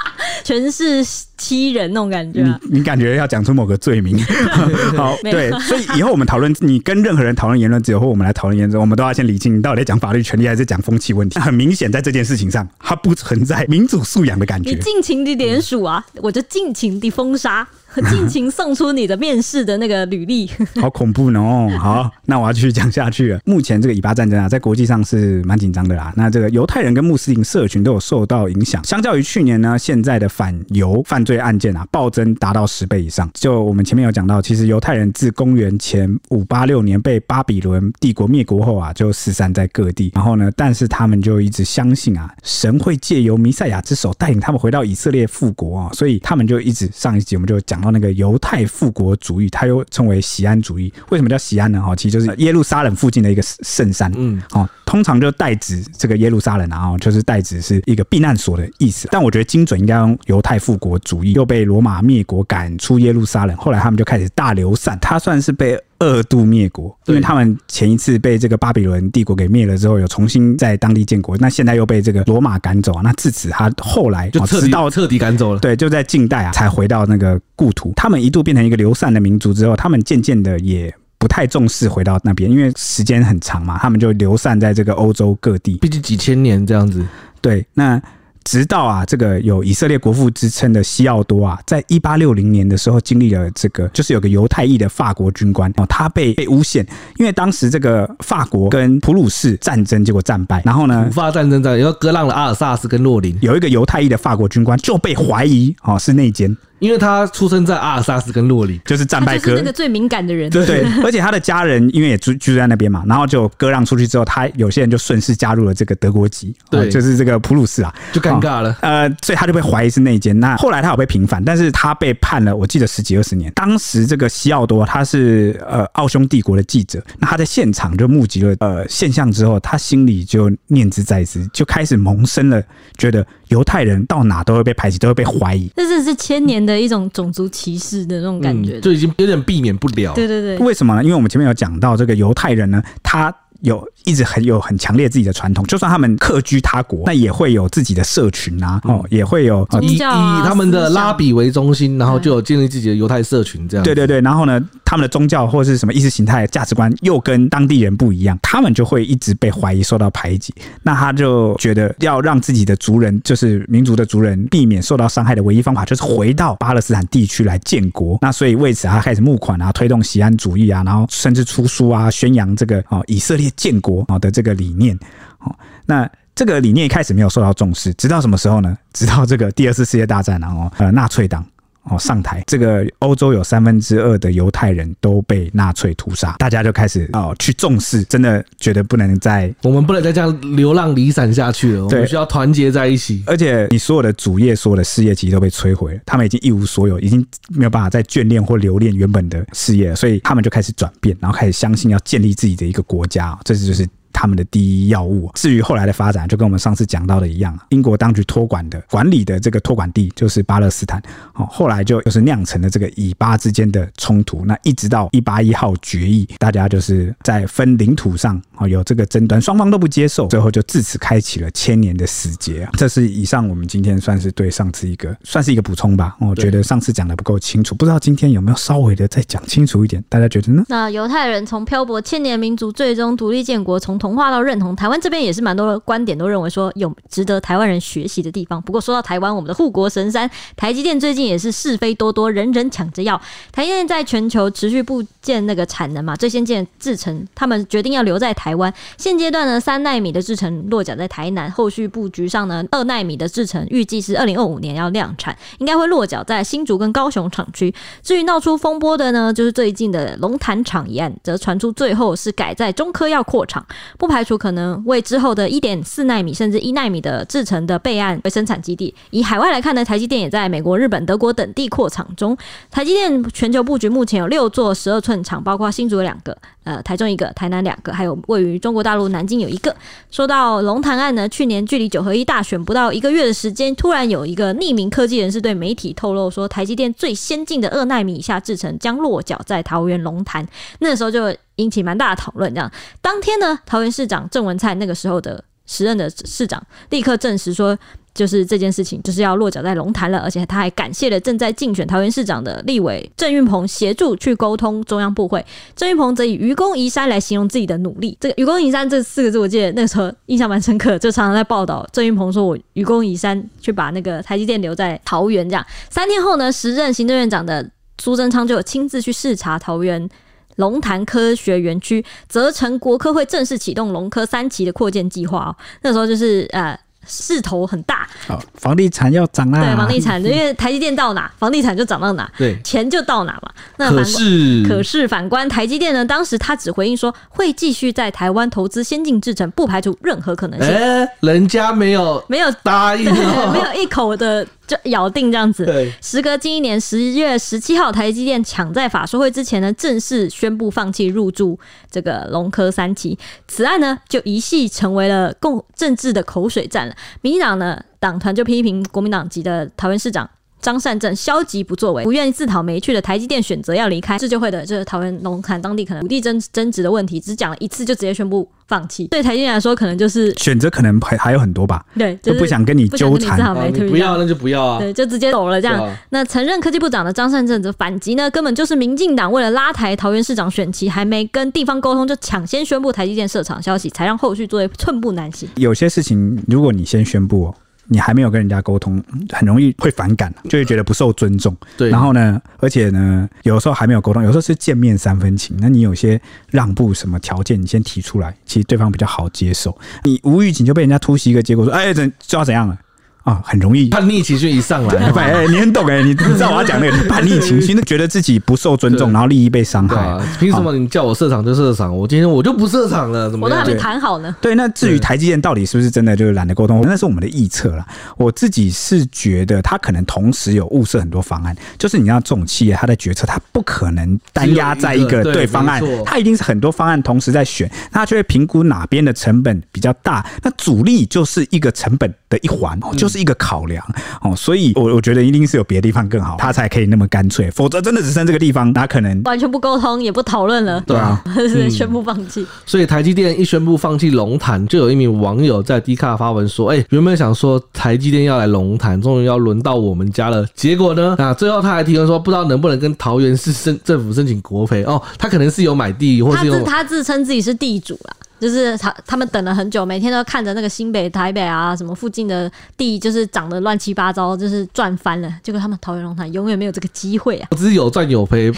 S2: 全是欺人那种感觉、啊。
S1: 你你感觉要讲出某个罪名？好，对，所以以后我们讨论，你跟任何人讨论言论自由，或我们来讨论言论，我们都要先理清，你到底在讲法律权利还是讲风气问题。很明显，在这件事情上，它不存在民主素养的感觉。
S2: 你尽情的连署啊，嗯、我就尽情的封杀。尽情送出你的面试的那个履历，
S1: 好恐怖呢！好，那我要继续讲下去了。目前这个以巴战争啊，在国际上是蛮紧张的啦。那这个犹太人跟穆斯林社群都有受到影响。相较于去年呢，现在的反犹犯罪案件啊，暴增达到十倍以上。就我们前面有讲到，其实犹太人自公元前五八六年被巴比伦帝国灭国后啊，就四散在各地。然后呢，但是他们就一直相信啊，神会借由弥赛亚之手带领他们回到以色列复国啊，所以他们就一直上一集我们就讲。然后那个犹太复国主义，它又称为西安主义。为什么叫西安呢？哈，其实就是耶路撒冷附近的一个圣山。嗯，哦，通常就代指这个耶路撒冷，然后就是代指是一个避难所的意思。但我觉得精准应该用犹太复国主义。又被罗马灭国赶出耶路撒冷，后来他们就开始大流散。他算是被二度灭国，因为他们前一次被这个巴比伦帝国给灭了之后，有重新在当地建国。那现在又被这个罗马赶走啊。那自此他后来
S3: 就彻底彻底赶走了。
S1: 对，就在近代啊，才回到那个故土。他们一度变成一个流散的民族之后，他们渐渐的也不太重视回到那边，因为时间很长嘛，他们就流散在这个欧洲各地，
S3: 毕竟几千年这样子。
S1: 对，那。直到啊，这个有以色列国父之称的西奥多啊，在一八六零年的时候，经历了这个，就是有个犹太裔的法国军官哦，他被被诬陷，因为当时这个法国跟普鲁士战争，结果战败，然后呢，
S3: 普法战争战，然后割让了阿尔萨斯跟洛林，
S1: 有一个犹太裔的法国军官就被怀疑哦是内奸。
S3: 因为他出生在阿尔萨斯跟洛林，
S1: 就是战败哥，
S2: 那个最敏感的人。
S1: 对对，而且他的家人因为也居居住在那边嘛，然后就割让出去之后，他有些人就顺势加入了这个德国籍，对，就是这个普鲁士啊，
S3: 就尴尬了。
S1: 呃，所以他就被怀疑是内奸。那后来他有被平反，但是他被判了，我记得十几二十年。当时这个西奥多他是呃奥匈帝国的记者，那他在现场就目击了呃现象之后，他心里就念之在兹，就开始萌生了觉得。犹太人到哪都会被排挤，都会被怀疑。
S2: 这是是千年的一种种族歧视的那种感觉，
S3: 嗯，就已经有点避免不了。
S2: 对对对，
S1: 为什么呢？因为我们前面有讲到这个犹太人呢，他。有一直很有很强烈自己的传统，就算他们客居他国，那也会有自己的社群啊，哦、嗯，也会有
S3: 以以他们的拉比为中心，然后就有建立自己的犹太社群这样。
S1: 对对对，然后呢，他们的宗教或是什么意识形态价值观又跟当地人不一样，他们就会一直被怀疑受到排挤。那他就觉得要让自己的族人，就是民族的族人，避免受到伤害的唯一方法，就是回到巴勒斯坦地区来建国。那所以为此他开始募款啊，推动锡安主义啊，然后甚至出书啊，宣扬这个哦以色列。建国啊的这个理念，哦，那这个理念一开始没有受到重视，直到什么时候呢？直到这个第二次世界大战，然后呃纳粹党哦上台，这个欧洲有三分之二的犹太人都被纳粹屠杀，大家就开始哦去重视，真的觉得不能再
S3: 我们不能再这样流浪离散下去了，我们需要团结在一起。
S1: 而且你所有的主业、所有的事业其实都被摧毁了，他们已经一无所有，已经没有办法再眷恋或留恋原本的事业，所以他们就开始转变，然后开始相信要建立自己的一个国家，这就是。他他们的第一要务。至于后来的发展，就跟我们上次讲到的一样，英国当局托管的管理的这个托管地就是巴勒斯坦。哦，后来就就是酿成了这个以巴之间的冲突。那一直到一八一号决议，大家就是在分领土上哦有这个争端，双方都不接受，最后就自此开启了千年的死结。这是以上我们今天算是对上次一个算是一个补充吧。我觉得上次讲的不够清楚，不知道今天有没有稍微的再讲清楚一点？大家觉得呢？
S2: 那犹太人从漂泊千年民族，最终独立建国，从同化到认同，台湾这边也是蛮多观点都认为说有值得台湾人学习的地方。不过说到台湾，我们的护国神山台积电最近也是是非多多，人人抢着要。台积电在全球持续布建那个产能嘛，最先进制程，他们决定要留在台湾。现阶段呢，三纳米的制程落脚在台南，后续布局上呢，二纳米的制程预计是二零二五年要量产，应该会落脚在新竹跟高雄厂区。至于闹出风波的呢，就是最近的龙潭厂一案，则传出最后是改在中科要扩厂，不排除可能为之后的一点四纳米甚至一纳米的制程的备案为生产基地。以海外来看呢，台积电也在美国、日本、德国等地扩厂中。台积电全球布局目前有六座十二寸厂，包括新竹两个。呃，台中一个，台南两个，还有位于中国大陆南京有一个。说到龙潭案呢，去年距离九合一大选不到一个月的时间，突然有一个匿名科技人士对媒体透露说，台积电最先进的二纳米以下制程将落脚在桃园龙潭。那时候就引起蛮大的讨论。这样，当天呢，桃园市长郑文灿那个时候的时任的市长立刻证实说。就是这件事情，就是要落脚在龙潭了，而且他还感谢了正在竞选桃园市长的立委郑运鹏协助去沟通中央部会。郑运鹏则以愚公移山来形容自己的努力。这个愚公移山这四个字，我记得那时候印象蛮深刻，就常常在报道郑运鹏说我愚公移山去把那个台积电留在桃园这样。三天后呢，时任行政院长的苏贞昌就有亲自去视察桃园龙潭科学园区，责成国科会正式启动龙科三期的扩建计划哦。那时候就是呃。势头很大，
S1: 好，房地产要涨啊！
S2: 对，房地产，因为台积电到哪，房地产就涨到哪，
S3: 对，
S2: 钱就到哪嘛。那
S3: 可是，
S2: 可是反观台积电呢？当时他只回应说会继续在台湾投资先进制程，不排除任何可能性。
S3: 哎、欸，人家没有没有答应，
S2: 没有一口的。就咬定这样子。对，时隔近一年，十月十七号，台积电抢在法说会之前呢，正式宣布放弃入驻这个龙科三期。此案呢，就一系成为了共政治的口水战了。民进党呢，党团就批评国民党籍的桃园市长。张善政消极不作为，不愿意自讨没趣的台积电选择要离开这就会的，就是桃园龙潭当地可能土地争争执的问题，只讲了一次就直接宣布放弃。对台积电来说，可能就是
S1: 选择可能还还有很多吧。
S2: 对，
S1: 就是、就不想跟你纠缠，
S2: 啊、
S3: 不要那就不要啊。
S2: 对，就直接走了这样。啊、那曾任科技部长的张善政则反击呢，根本就是民进党为了拉抬桃园市长选期，还没跟地方沟通就抢先宣布台积电设厂消息，才让后续作业寸步难行。
S1: 有些事情如果你先宣布。你还没有跟人家沟通，很容易会反感，就会觉得不受尊重。对，然后呢，而且呢，有时候还没有沟通，有时候是见面三分情。那你有些让步什么条件，你先提出来，其实对方比较好接受。你无预警就被人家突袭一个结果，说，哎，怎就要怎样了？啊，很容易
S3: 叛逆情绪一上来，
S1: 哎、欸，你很懂哎，你知道我要讲那个 叛逆情绪，那觉得自己不受尊重，然后利益被伤害。
S3: 凭、啊、什么你叫我设厂就设厂？我今天我就不设厂了，怎么样？
S2: 我都还没谈好呢。
S1: 对，那至于台积电到底是不是真的就是懒得沟通，那是我们的臆测了。我自己是觉得他可能同时有物色很多方案，就是你要这种企业，他的决策他不可能单压在一个对方案，他一定是很多方案同时在选，那他就会评估哪边的成本比较大，那主力就是一个成本的一环，就是一个考量。哦，所以我我觉得一定是有别的地方更好，他才可以那么干脆，否则真的只剩这个地方，他可能
S2: 完全不沟通，也不讨论了。
S3: 对啊，
S2: 是宣布放弃。
S3: 所以台积电一宣布放弃龙潭，就有一名网友在 D 卡发文说：“哎，原本想说台积电要来龙潭，终于要轮到我们家了。结果呢？啊，最后他还提问说，不知道能不能跟桃园市政政府申请国赔？哦，他可能是有买地，或是有
S2: 他自称自己是地主啦。”就是他，他们等了很久，每天都看着那个新北、台北啊，什么附近的地，就是涨得乱七八糟，就是赚翻了。结果他们桃园龙潭永远没有这个机会啊！
S3: 投资有赚有赔，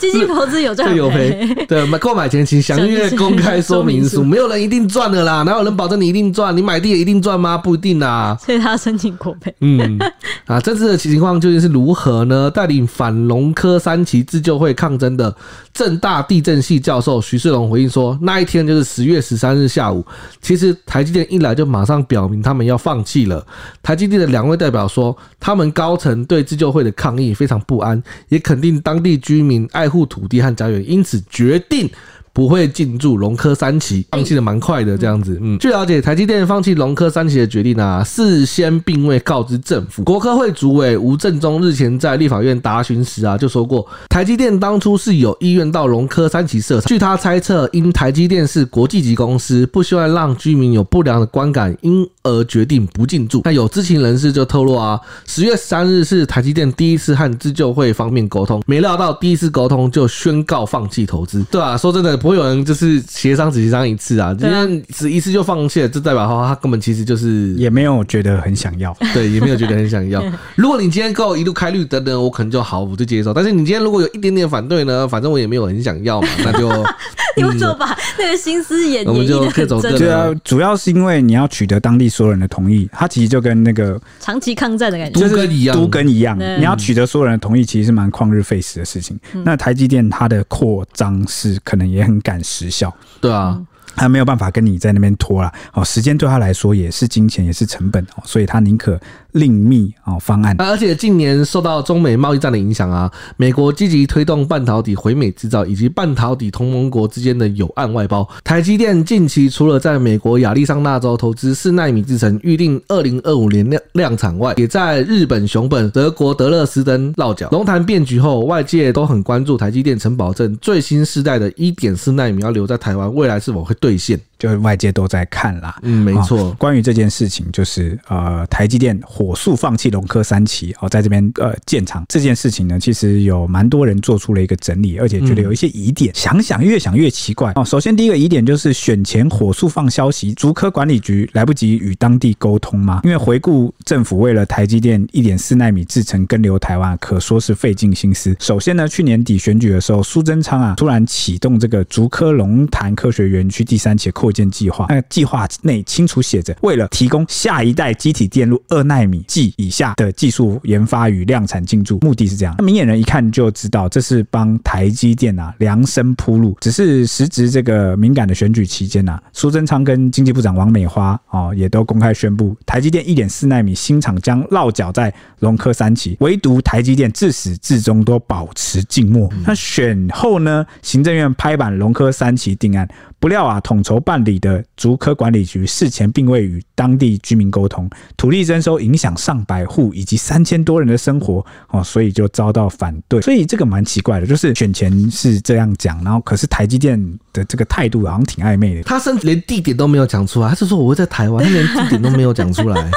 S2: 基金投资有赚有赔。
S3: 对，买购买前请详阅公开说明书。没有人一定赚的啦，哪有人保证你一定赚？你买地也一定赚吗？不一定啊。
S2: 所以他申请国赔。
S3: 嗯啊，这次的情况究竟是如何呢？带领反龙科三期自救会抗争的正大地震系教授徐世龙回应说，那一天就是。十月十三日下午，其实台积电一来就马上表明他们要放弃了。台积电的两位代表说，他们高层对自救会的抗议非常不安，也肯定当地居民爱护土地和家园，因此决定不会进驻龙科三期，放弃的蛮快的这样子。嗯，据了解，台积电放弃龙科三期的决定啊，事先并未告知政府。国科会主委吴政忠日前在立法院答询时啊，就说过，台积电当初是有意愿到龙科三期设厂。据他猜测，因台积电是国际级公司，不希望让居民有不良的观感，因而决定不进驻。那有知情人士就透露啊，十月三日是台积电第一次和自救会方面沟通，没料到第一次沟通就宣告放弃投资。对啊，说真的，不会有人就是协商只协商一次啊，今天只一次就放弃了，这代表他他根本其实就是
S1: 也没有觉得很想要，
S3: 对，也没有觉得很想要。如果你今天跟我一路开绿灯呢，我可能就好，我就接受。但是你今天如果有一点点反对呢，反正我也没有很想要嘛，那就
S2: 你为什么把那个心思演
S3: 我们就各走各的。
S1: 对啊，主要是因为你要取得当地所有人的同意，他其实就跟那个
S2: 长期抗战的感觉，
S3: 就跟一样，
S1: 都跟一样。你要取得所有人的同意，其实是蛮旷日费时的事情。那台积电它的扩张是可能也很赶时效，
S3: 对啊。
S1: 他没有办法跟你在那边拖了，哦，时间对他来说也是金钱，也是成本哦，所以他宁可另觅哦方案。
S3: 而且近年受到中美贸易战的影响啊，美国积极推动半导体回美制造，以及半导体同盟国之间的友岸外包。台积电近期除了在美国亚利桑那州投资四纳米制程，预定二零二五年量量产外，也在日本熊本、德国德勒斯登落脚。龙潭变局后，外界都很关注台积电曾保证最新世代的一点四纳米要留在台湾，未来是否会兑现？
S1: 就是外界都在看啦，
S3: 嗯，没错。
S1: 关于这件事情，就是呃，台积电火速放弃龙科三期哦，在这边呃建厂这件事情呢，其实有蛮多人做出了一个整理，而且觉得有一些疑点。想想越想越奇怪哦。首先第一个疑点就是选前火速放消息，竹科管理局来不及与当地沟通吗？因为回顾政府为了台积电一点四纳米制程跟留台湾，可说是费尽心思。首先呢，去年底选举的时候，苏贞昌啊突然启动这个竹科龙潭科学园区第三期扩建计划，那计划内清楚写着，为了提供下一代机体电路二纳米及以下的技术研发与量产进驻，目的是这样。那明眼人一看就知道，这是帮台积电啊量身铺路。只是时值这个敏感的选举期间呐，苏贞昌跟经济部长王美花哦也都公开宣布，台积电一点四纳米新厂将落脚在龙科三期，唯独台积电自始至终都保持静默。那选后呢，行政院拍板龙科三期定案。不料啊，统筹办理的竹科管理局事前并未与当地居民沟通，土地征收影响上百户以及三千多人的生活哦，所以就遭到反对。所以这个蛮奇怪的，就是选前是这样讲，然后可是台积电的这个态度好像挺暧昧的。
S3: 他甚至连地点都没有讲出来，他是说我会在台湾，他连地点都没有讲出来。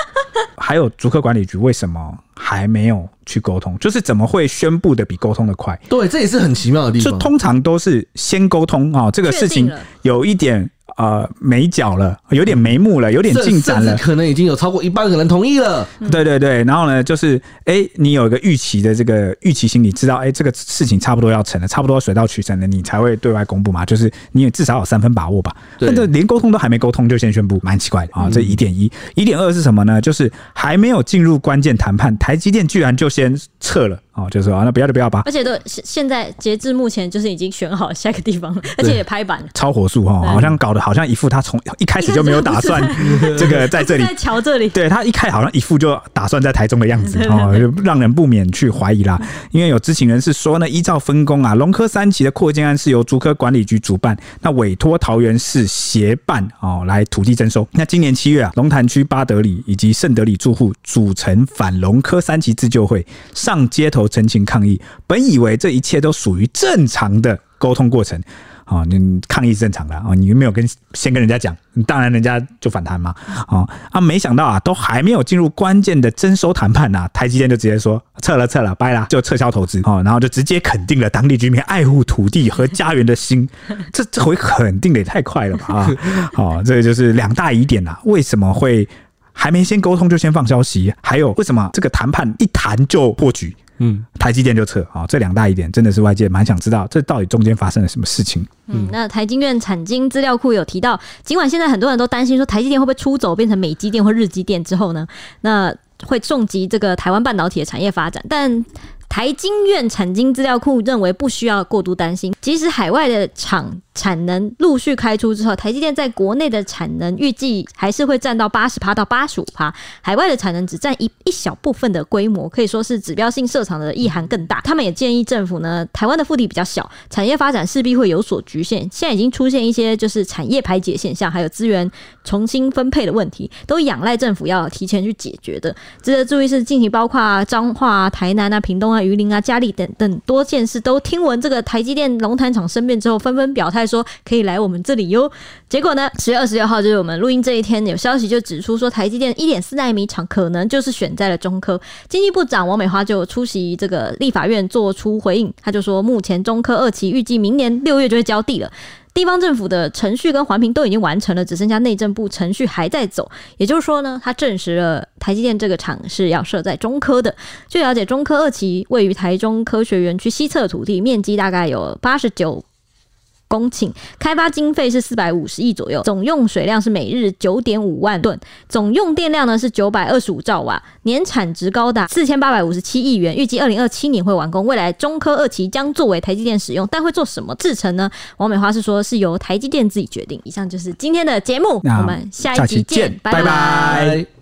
S1: 还有足科管理局为什么还没有去沟通？就是怎么会宣布的比沟通的快？
S3: 对，这也是很奇妙的地方。
S1: 就通常都是先沟通啊，这个事情有一点。呃，没脚了，有点眉目了，有点进展了，
S3: 可能已经有超过一半可能同意了。
S1: 对对对，然后呢，就是哎、欸，你有一个预期的这个预期心理，知道哎、欸，这个事情差不多要成了，差不多水到渠成了，你才会对外公布嘛。就是你也至少有三分把握吧。但这连沟通都还没沟通就先宣布，蛮奇怪的啊。这一点一，一点二是什么呢？就是还没有进入关键谈判，台积电居然就先撤了。哦，就是说啊，那不要就不要吧。
S2: 而且都现在截至目前，就是已经选好下一个地方了，而且也拍板了，
S1: 超火速哈，好像搞得好像一副他从一开始就没有打算 这个在这里
S2: 在桥这里。
S1: 对，他一开好像一副就打算在台中的样子哦，就让人不免去怀疑啦。因为有知情人士说呢，依照分工啊，龙科三期的扩建案是由竹科管理局主办，那委托桃园市协办哦来土地征收。那今年七月啊，龙潭区八德里以及圣德里住户组成反龙科三期自救会上街头。陈情抗议，本以为这一切都属于正常的沟通过程，啊，你抗议是正常的啊，你又没有跟先跟人家讲，当然人家就反弹嘛，啊啊，没想到啊，都还没有进入关键的征收谈判呐，台积电就直接说撤了撤了，掰了，就撤销投资，然后就直接肯定了当地居民爱护土地和家园的心，这这回肯定的也太快了吧啊，好，这个就是两大疑点呐，为什么会还没先沟通就先放消息？还有为什么这个谈判一谈就破局？嗯，台积电就撤啊，这两大疑点真的是外界蛮想知道，这到底中间发生了什么事情？
S2: 嗯，那台经院产经资料库有提到，尽管现在很多人都担心说台积电会不会出走变成美积电或日积电之后呢，那会重击这个台湾半导体的产业发展，但台经院产经资料库认为不需要过度担心，即使海外的厂产能陆续开出之后，台积电在国内的产能预计还是会占到八十趴到八十五趴，海外的产能只占一一小部分的规模，可以说是指标性设厂的意涵更大。他们也建议政府呢，台湾的腹地比较小，产业发展势必会有所局限。现在已经出现一些就是产业排解现象，还有资源重新分配的问题，都仰赖政府要提前去解决的。值得注意是，近期包括彰化、台南啊、屏东啊、云林啊、嘉义等等多县市，都听闻这个台积电龙潭厂生变之后，纷纷表态说可以来我们这里哟。结果呢，十月二十六号就是我们录音这一天，有消息就指出说，台积电一点四纳米厂可能就是选在了中科。经济部长王美花就出席这个立法院做出回应，他就说，目前中科二期预计明年六月就会交地了。地方政府的程序跟环评都已经完成了，只剩下内政部程序还在走。也就是说呢，他证实了台积电这个厂是要设在中科的。据了解，中科二期位于台中科学园区西侧土地，面积大概有八十九。公顷开发经费是四百五十亿左右，总用水量是每日九点五万吨，总用电量呢是九百二十五兆瓦，年产值高达四千八百五十七亿元，预计二零二七年会完工。未来中科二期将作为台积电使用，但会做什么制成呢？王美花是说是由台积电自己决定。以上就是今天的节目，我们下一集见，拜拜。